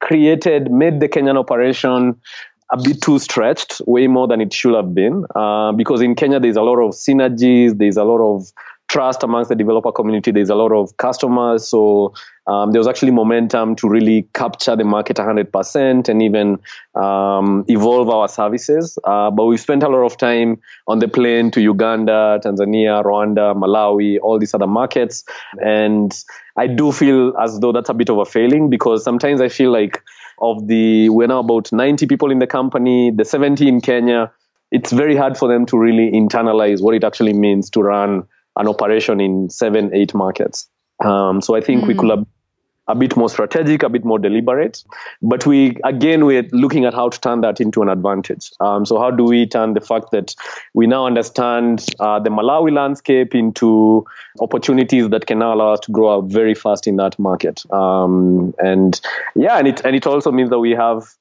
created, made the Kenyan operation a bit too stretched, way more than it should have been. Uh, because in Kenya, there's a lot of synergies, there's a lot of trust amongst the developer community, there's a lot of customers. So um, there was actually momentum to really capture the market 100% and even um, evolve our services. Uh, but we spent a lot of time on the plane to Uganda, Tanzania, Rwanda, Malawi, all these other markets. And I do feel as though that's a bit of a failing because sometimes I feel like of the we're now about 90 people in the company the 70 in kenya it's very hard for them to really internalize what it actually means to run an operation in seven eight markets um, so i think mm. we could have a bit more strategic, a bit more deliberate. But we, again, we're looking at how to turn that into an advantage. Um, so how do we turn the fact that we now understand uh, the Malawi landscape into opportunities that can now allow us to grow up very fast in that market? Um, and yeah, and it and it also means that we have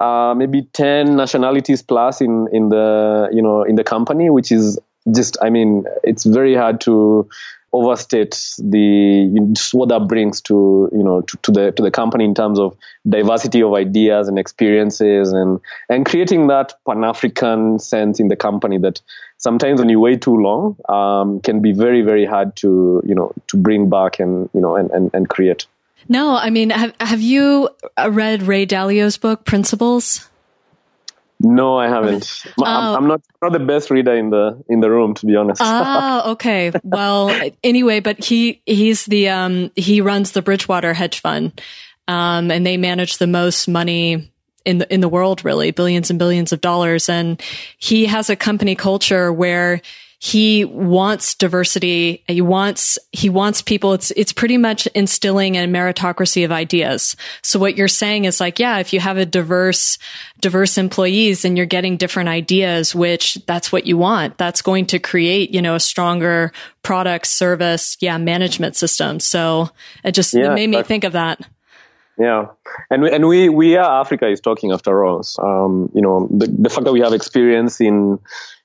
uh, maybe 10 nationalities plus in in the you know in the company which is just i mean it's very hard to overstate the what that brings to you know to, to, the to the company in terms of diversity of ideas and experiences and and creating that pan African sense in the company that sometimes when you wait too long um, can be very very hard to you know to bring back and you know and and, and create. No, I mean, have have you read Ray Dalio's book Principles? No, I haven't. I'm, oh. I'm, not not the best reader in the in the room, to be honest. ah, okay. Well, anyway, but he he's the um he runs the Bridgewater hedge fund, um, and they manage the most money in the in the world, really, billions and billions of dollars. And he has a company culture where he wants diversity. He wants, he wants people. It's, it's pretty much instilling a meritocracy of ideas. So what you're saying is like, yeah, if you have a diverse, diverse employees and you're getting different ideas, which that's what you want. That's going to create, you know, a stronger product service, yeah, management system. So it just yeah, it made me think of that. Yeah, and we, and we we are Africa is talking after all. Um, you know, the, the fact that we have experience in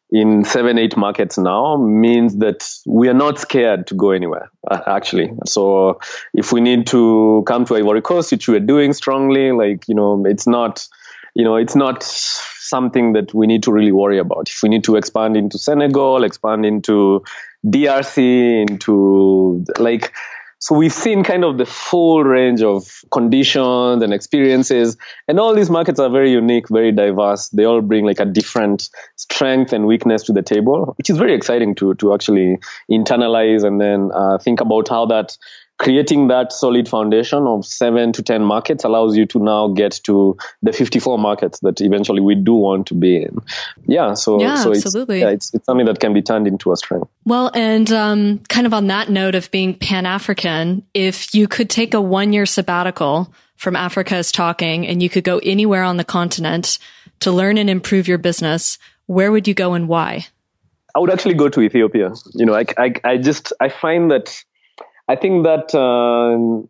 in seven, eight markets now means that we are not scared to go anywhere, uh, actually. So if we need to come to Ivory Coast, which we're doing strongly, like, you know, it's not, you know, it's not something that we need to really worry about. If we need to expand into Senegal, expand into DRC, into like, so we've seen kind of the full range of conditions and experiences. And all these markets are very unique, very diverse. They all bring like a different strength and weakness to the table, which is very exciting to, to actually internalize and then uh, think about how that creating that solid foundation of seven to 10 markets allows you to now get to the 54 markets that eventually we do want to be in. Yeah. So, yeah, so absolutely. It's, yeah, it's, it's something that can be turned into a strength. Well, and um, kind of on that note of being Pan African, if you could take a one year sabbatical from Africa is talking and you could go anywhere on the continent to learn and improve your business, where would you go and why? I would actually go to Ethiopia. You know, I, I, I just, I find that, I think that uh,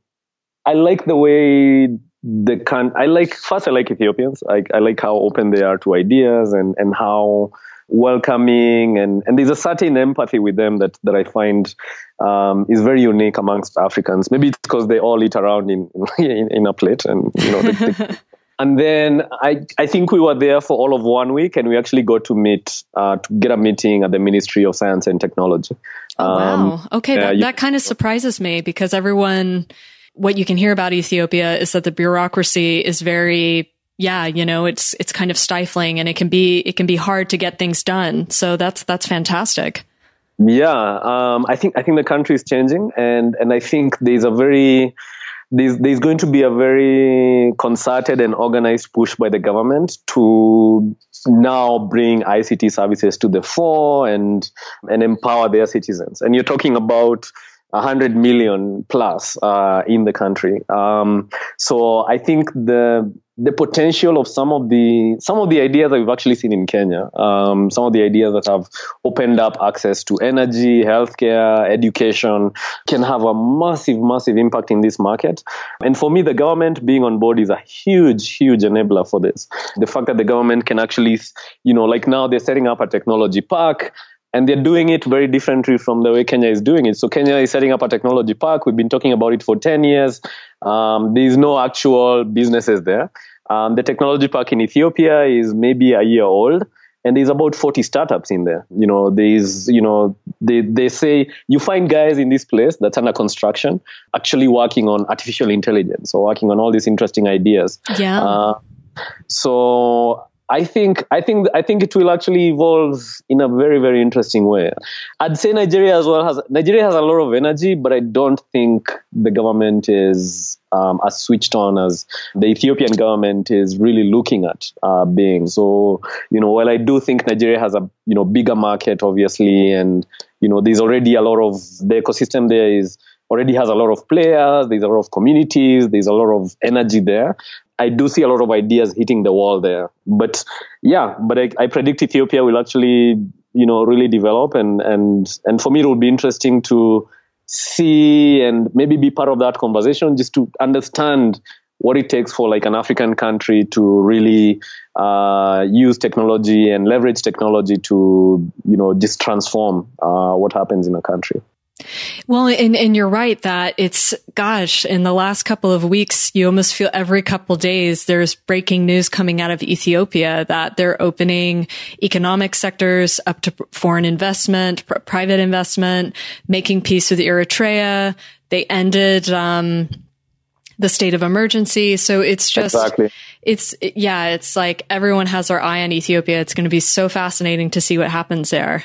I like the way the can, I like, first, I like Ethiopians. I, I like how open they are to ideas and, and how welcoming and, and there's a certain empathy with them that, that I find um, is very unique amongst Africans. Maybe it's because they all eat around in, in, in a plate and, you know, they, they, and then I, I think we were there for all of one week and we actually got to meet, uh, to get a meeting at the Ministry of Science and Technology. Oh, um, wow. Okay. that, you, that kind of surprises me because everyone, what you can hear about Ethiopia is that the bureaucracy is very, yeah, you know, it's, it's kind of stifling and it can be, it can be hard to get things done. So that's, that's fantastic. Yeah. Um, I think, I think the country is changing and, and I think there's a very, there's, there's going to be a very concerted and organized push by the government to now bring ICT services to the fore and and empower their citizens. And you're talking about 100 million plus uh, in the country. Um, so I think the the potential of some of the some of the ideas that we've actually seen in Kenya, um, some of the ideas that have opened up access to energy, healthcare, education, can have a massive, massive impact in this market. And for me, the government being on board is a huge, huge enabler for this. The fact that the government can actually, you know, like now they're setting up a technology park and they're doing it very differently from the way Kenya is doing it. So Kenya is setting up a technology park. We've been talking about it for 10 years. Um, there's no actual businesses there. Um, the technology park in Ethiopia is maybe a year old and there's about 40 startups in there. You know, there's, you know, they, they say you find guys in this place that's under construction actually working on artificial intelligence or working on all these interesting ideas. Yeah. Uh, so I think I think I think it will actually evolve in a very very interesting way. I'd say Nigeria as well has Nigeria has a lot of energy, but I don't think the government is um, as switched on as the Ethiopian government is really looking at uh, being. So you know, while I do think Nigeria has a you know bigger market, obviously, and you know, there's already a lot of the ecosystem there is already has a lot of players, there's a lot of communities, there's a lot of energy there. I do see a lot of ideas hitting the wall there. But yeah, but I, I predict Ethiopia will actually, you know, really develop and, and, and for me, it will be interesting to see and maybe be part of that conversation just to understand what it takes for like an African country to really uh, use technology and leverage technology to, you know, just transform uh, what happens in a country. Well, and, and you're right that it's, gosh, in the last couple of weeks, you almost feel every couple days there's breaking news coming out of Ethiopia that they're opening economic sectors up to foreign investment, pr- private investment, making peace with Eritrea. They ended, um, the state of emergency. So it's just, exactly. it's, yeah, it's like everyone has their eye on Ethiopia. It's going to be so fascinating to see what happens there.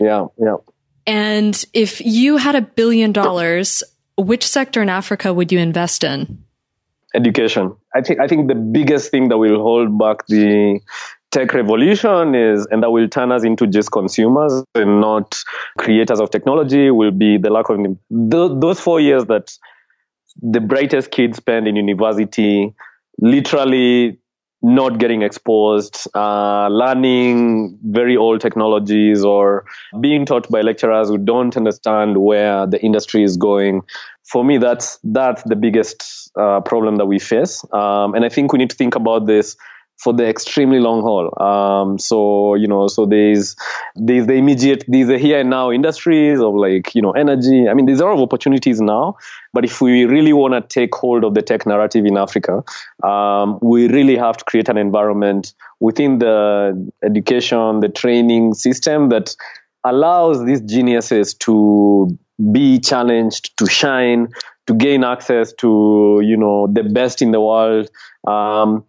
Yeah. Yeah. And if you had a billion dollars, which sector in Africa would you invest in? Education. I think I think the biggest thing that will hold back the tech revolution is and that will turn us into just consumers and not creators of technology will be the lack of those four years that the brightest kids spend in university literally not getting exposed, uh, learning very old technologies, or being taught by lecturers who don't understand where the industry is going. For me, that's that's the biggest uh, problem that we face, um, and I think we need to think about this for the extremely long haul. Um, so you know, so there's there's the immediate, there's the here and now industries of like you know energy. I mean, there's a lot of opportunities now, but if we really want to take hold of the tech narrative in Africa, um, we really have to create an environment within the education, the training system that allows these geniuses to be challenged, to shine, to gain access to you know the best in the world. Um,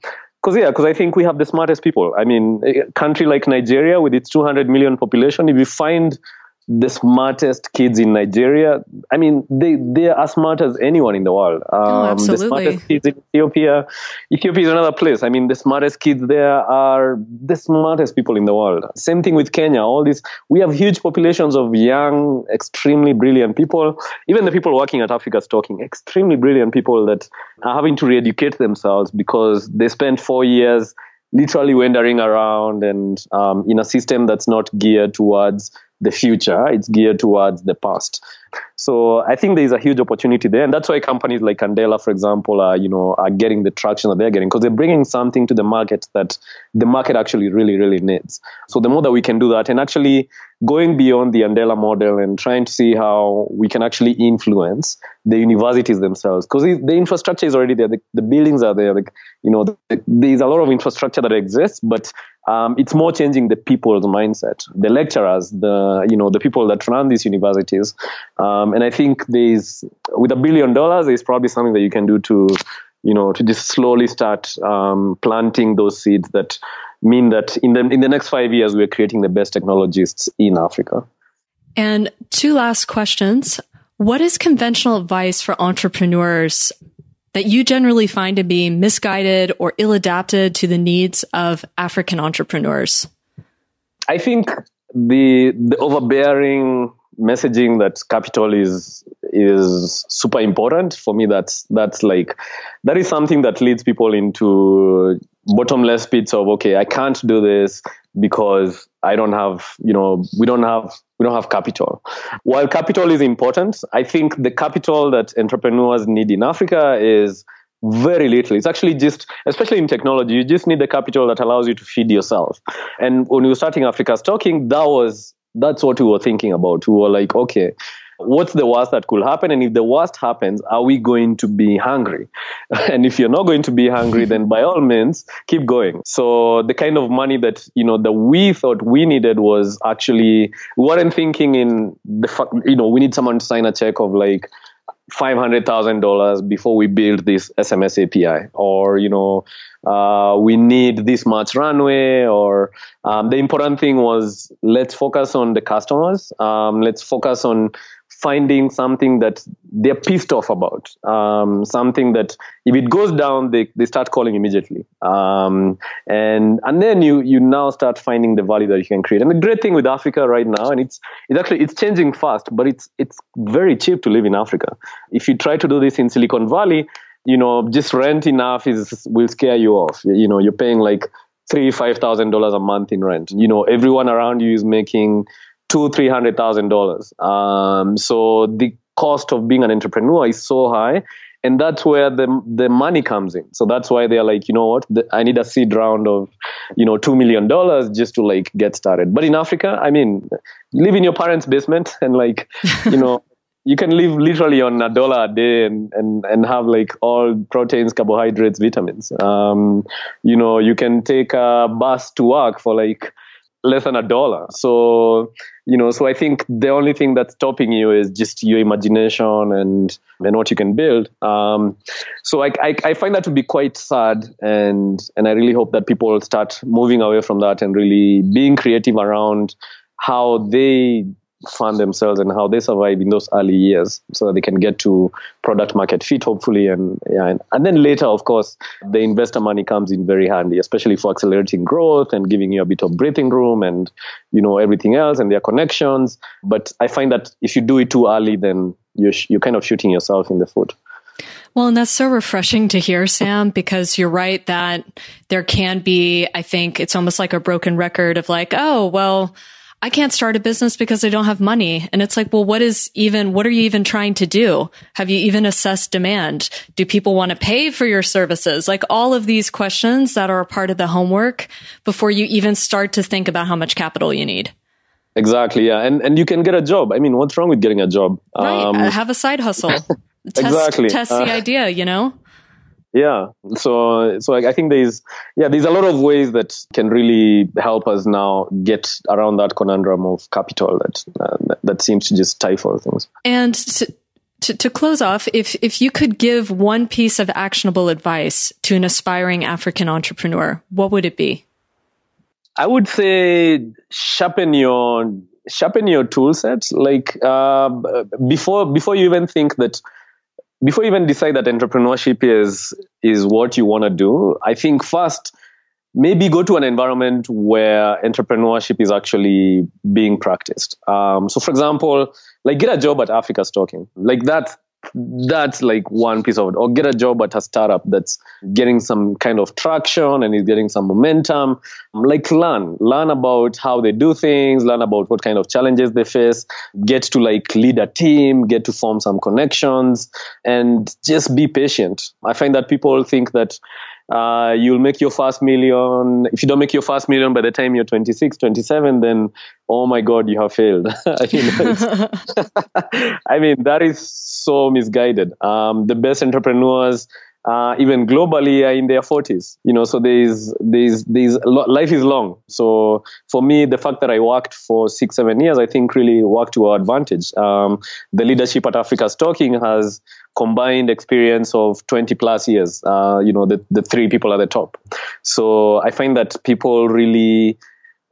because yeah, because I think we have the smartest people. I mean, a country like Nigeria with its 200 million population, if you find the smartest kids in Nigeria. I mean, they they are as smart as anyone in the world. Um, oh, absolutely. The smartest kids in Ethiopia. Ethiopia is another place. I mean, the smartest kids there are the smartest people in the world. Same thing with Kenya. All these we have huge populations of young, extremely brilliant people. Even the people working at Africa's Talking, extremely brilliant people that are having to re-educate themselves because they spent four years literally wandering around and um, in a system that's not geared towards the future, it's geared towards the past. So I think there is a huge opportunity there, and that's why companies like Andela, for example, are you know are getting the traction that they're getting because they're bringing something to the market that the market actually really really needs. So the more that we can do that, and actually going beyond the Andela model and trying to see how we can actually influence the universities themselves because the infrastructure is already there, the, the buildings are there, the, you know, the, there's a lot of infrastructure that exists, but um, it's more changing the people's mindset, the lecturers, the you know the people that run these universities. Um, and I think there's with a billion dollars, there's probably something that you can do to you know to just slowly start um, planting those seeds that mean that in the in the next five years we're creating the best technologists in Africa. And two last questions. What is conventional advice for entrepreneurs that you generally find to be misguided or ill adapted to the needs of African entrepreneurs? I think the the overbearing messaging that capital is is super important for me that's that's like that is something that leads people into bottomless pits of okay i can't do this because i don't have you know we don't have we don't have capital while capital is important i think the capital that entrepreneurs need in africa is very little. It's actually just, especially in technology, you just need the capital that allows you to feed yourself. And when we were starting Africa's Talking, that was that's what we were thinking about. We were like, okay, what's the worst that could happen? And if the worst happens, are we going to be hungry? and if you're not going to be hungry, then by all means, keep going. So the kind of money that, you know, that we thought we needed was actually, we weren't thinking in the fact, you know, we need someone to sign a check of like, $500,000 before we build this SMS API or, you know, uh, we need this much runway or um, the important thing was let's focus on the customers. Um, let's focus on finding something that they're pissed off about, um, something that if it goes down, they, they start calling immediately. Um, and and then you you now start finding the value that you can create. And the great thing with Africa right now, and it's it's actually it's changing fast, but it's it's very cheap to live in Africa. If you try to do this in Silicon Valley, you know, just rent enough is will scare you off. You know, you're paying like three five thousand dollars a month in rent. You know, everyone around you is making two three hundred thousand dollars. Um, so the cost of being an entrepreneur is so high, and that's where the the money comes in. So that's why they're like, you know what, the, I need a seed round of, you know, two million dollars just to like get started. But in Africa, I mean, live in your parents' basement and like, you know. you can live literally on a dollar a day and, and, and have like all proteins, carbohydrates, vitamins. Um, you know, you can take a bus to work for like less than a dollar. So, you know, so I think the only thing that's stopping you is just your imagination and and what you can build. Um, so I, I, I find that to be quite sad, and and I really hope that people start moving away from that and really being creative around how they fund themselves and how they survive in those early years so that they can get to product market fit hopefully and yeah and, and then later of course the investor money comes in very handy especially for accelerating growth and giving you a bit of breathing room and you know everything else and their connections. But i find that if you do it too early then you're, you're kind of shooting yourself in the foot. Well, and that's so refreshing to hear, Sam, because you're right that there can be, I think it's almost like a broken record of like, oh, well, I can't start a business because I don't have money. And it's like, well, what is even, what are you even trying to do? Have you even assessed demand? Do people want to pay for your services? Like all of these questions that are a part of the homework before you even start to think about how much capital you need. Exactly. Yeah. And, and you can get a job. I mean, what's wrong with getting a job? Right. Um, have a side hustle. test, exactly. Test the uh, idea, you know? Yeah. So so I, think there's yeah there's a lot of ways that can really help us now get around that conundrum of capital that uh, that seems to just stifle things. And to, to, to close off if if you could give one piece of actionable advice to an aspiring african entrepreneur what would it be? I would say sharpen your sharpen your tool set. Like uh, before before you even think that before you even decide that entrepreneurship is is what you want to do, I think first maybe go to an environment where entrepreneurship is actually being practiced. Um, so, for example, like get a job at Africa's Talking. Like that that's like one piece of it. Or get a job at a startup that's getting some kind of traction and is getting some momentum. Like learn, learn about how they do things, learn about what kind of challenges they face, get to like lead a team, get to form some connections, and just be patient. I find that people think that uh, you'll make your first million. If you don't make your first million by the time you're 26, 27, then oh my God, you have failed. I mean, that is so misguided. Um, the best entrepreneurs, uh, even globally, are in their 40s. You know, so there's, there's, there's, life is long. So for me, the fact that I worked for six, seven years, I think really worked to our advantage. Um, the leadership at Africa's Talking has combined experience of 20 plus years, uh, you know, the, the three people at the top. So I find that people really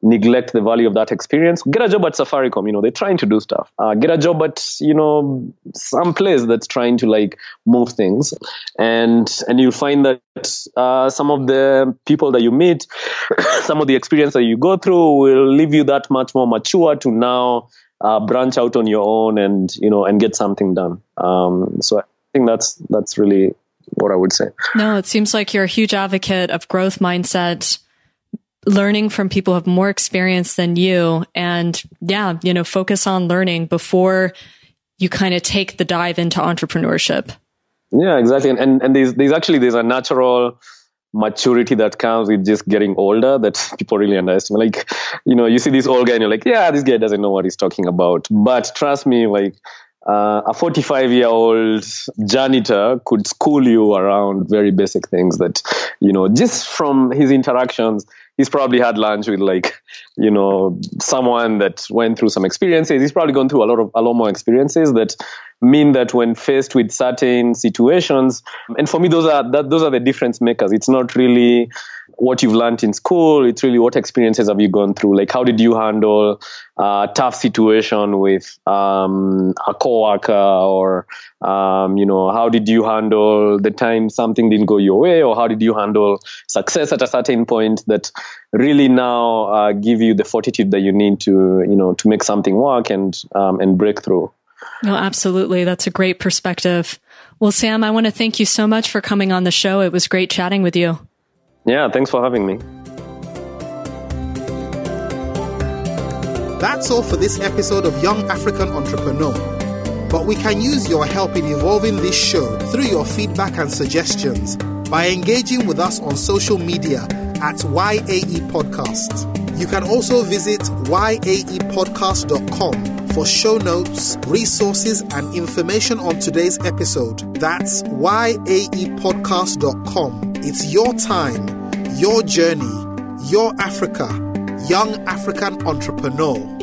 neglect the value of that experience. Get a job at Safaricom, you know, they're trying to do stuff. Uh, get a job at, you know, some place that's trying to like move things. And, and you'll find that uh, some of the people that you meet, some of the experience that you go through will leave you that much more mature to now uh, branch out on your own and, you know, and get something done. Um, so I think that's that's really what I would say. No, it seems like you're a huge advocate of growth mindset, learning from people who have more experience than you, and yeah, you know, focus on learning before you kind of take the dive into entrepreneurship. Yeah, exactly. And and, and there's there's actually there's a natural maturity that comes with just getting older that people really underestimate. Like, you know, you see this old guy and you're like, yeah, this guy doesn't know what he's talking about. But trust me, like uh, a 45 year old janitor could school you around very basic things that, you know, just from his interactions, he's probably had lunch with like, you know, someone that went through some experiences. He's probably gone through a lot of, a lot more experiences that mean that when faced with certain situations, and for me, those are, that, those are the difference makers. It's not really, what you've learned in school. It's really what experiences have you gone through? Like, how did you handle a tough situation with um, a coworker, or um, you know, how did you handle the time something didn't go your way, or how did you handle success at a certain point that really now uh, give you the fortitude that you need to, you know, to make something work and um, and break through. No, absolutely. That's a great perspective. Well, Sam, I want to thank you so much for coming on the show. It was great chatting with you. Yeah, thanks for having me. That's all for this episode of Young African Entrepreneur. But we can use your help in evolving this show through your feedback and suggestions by engaging with us on social media at YAE Podcast. You can also visit yaepodcast.com for show notes, resources, and information on today's episode. That's yaepodcast.com. It's your time, your journey, your Africa, young African entrepreneur.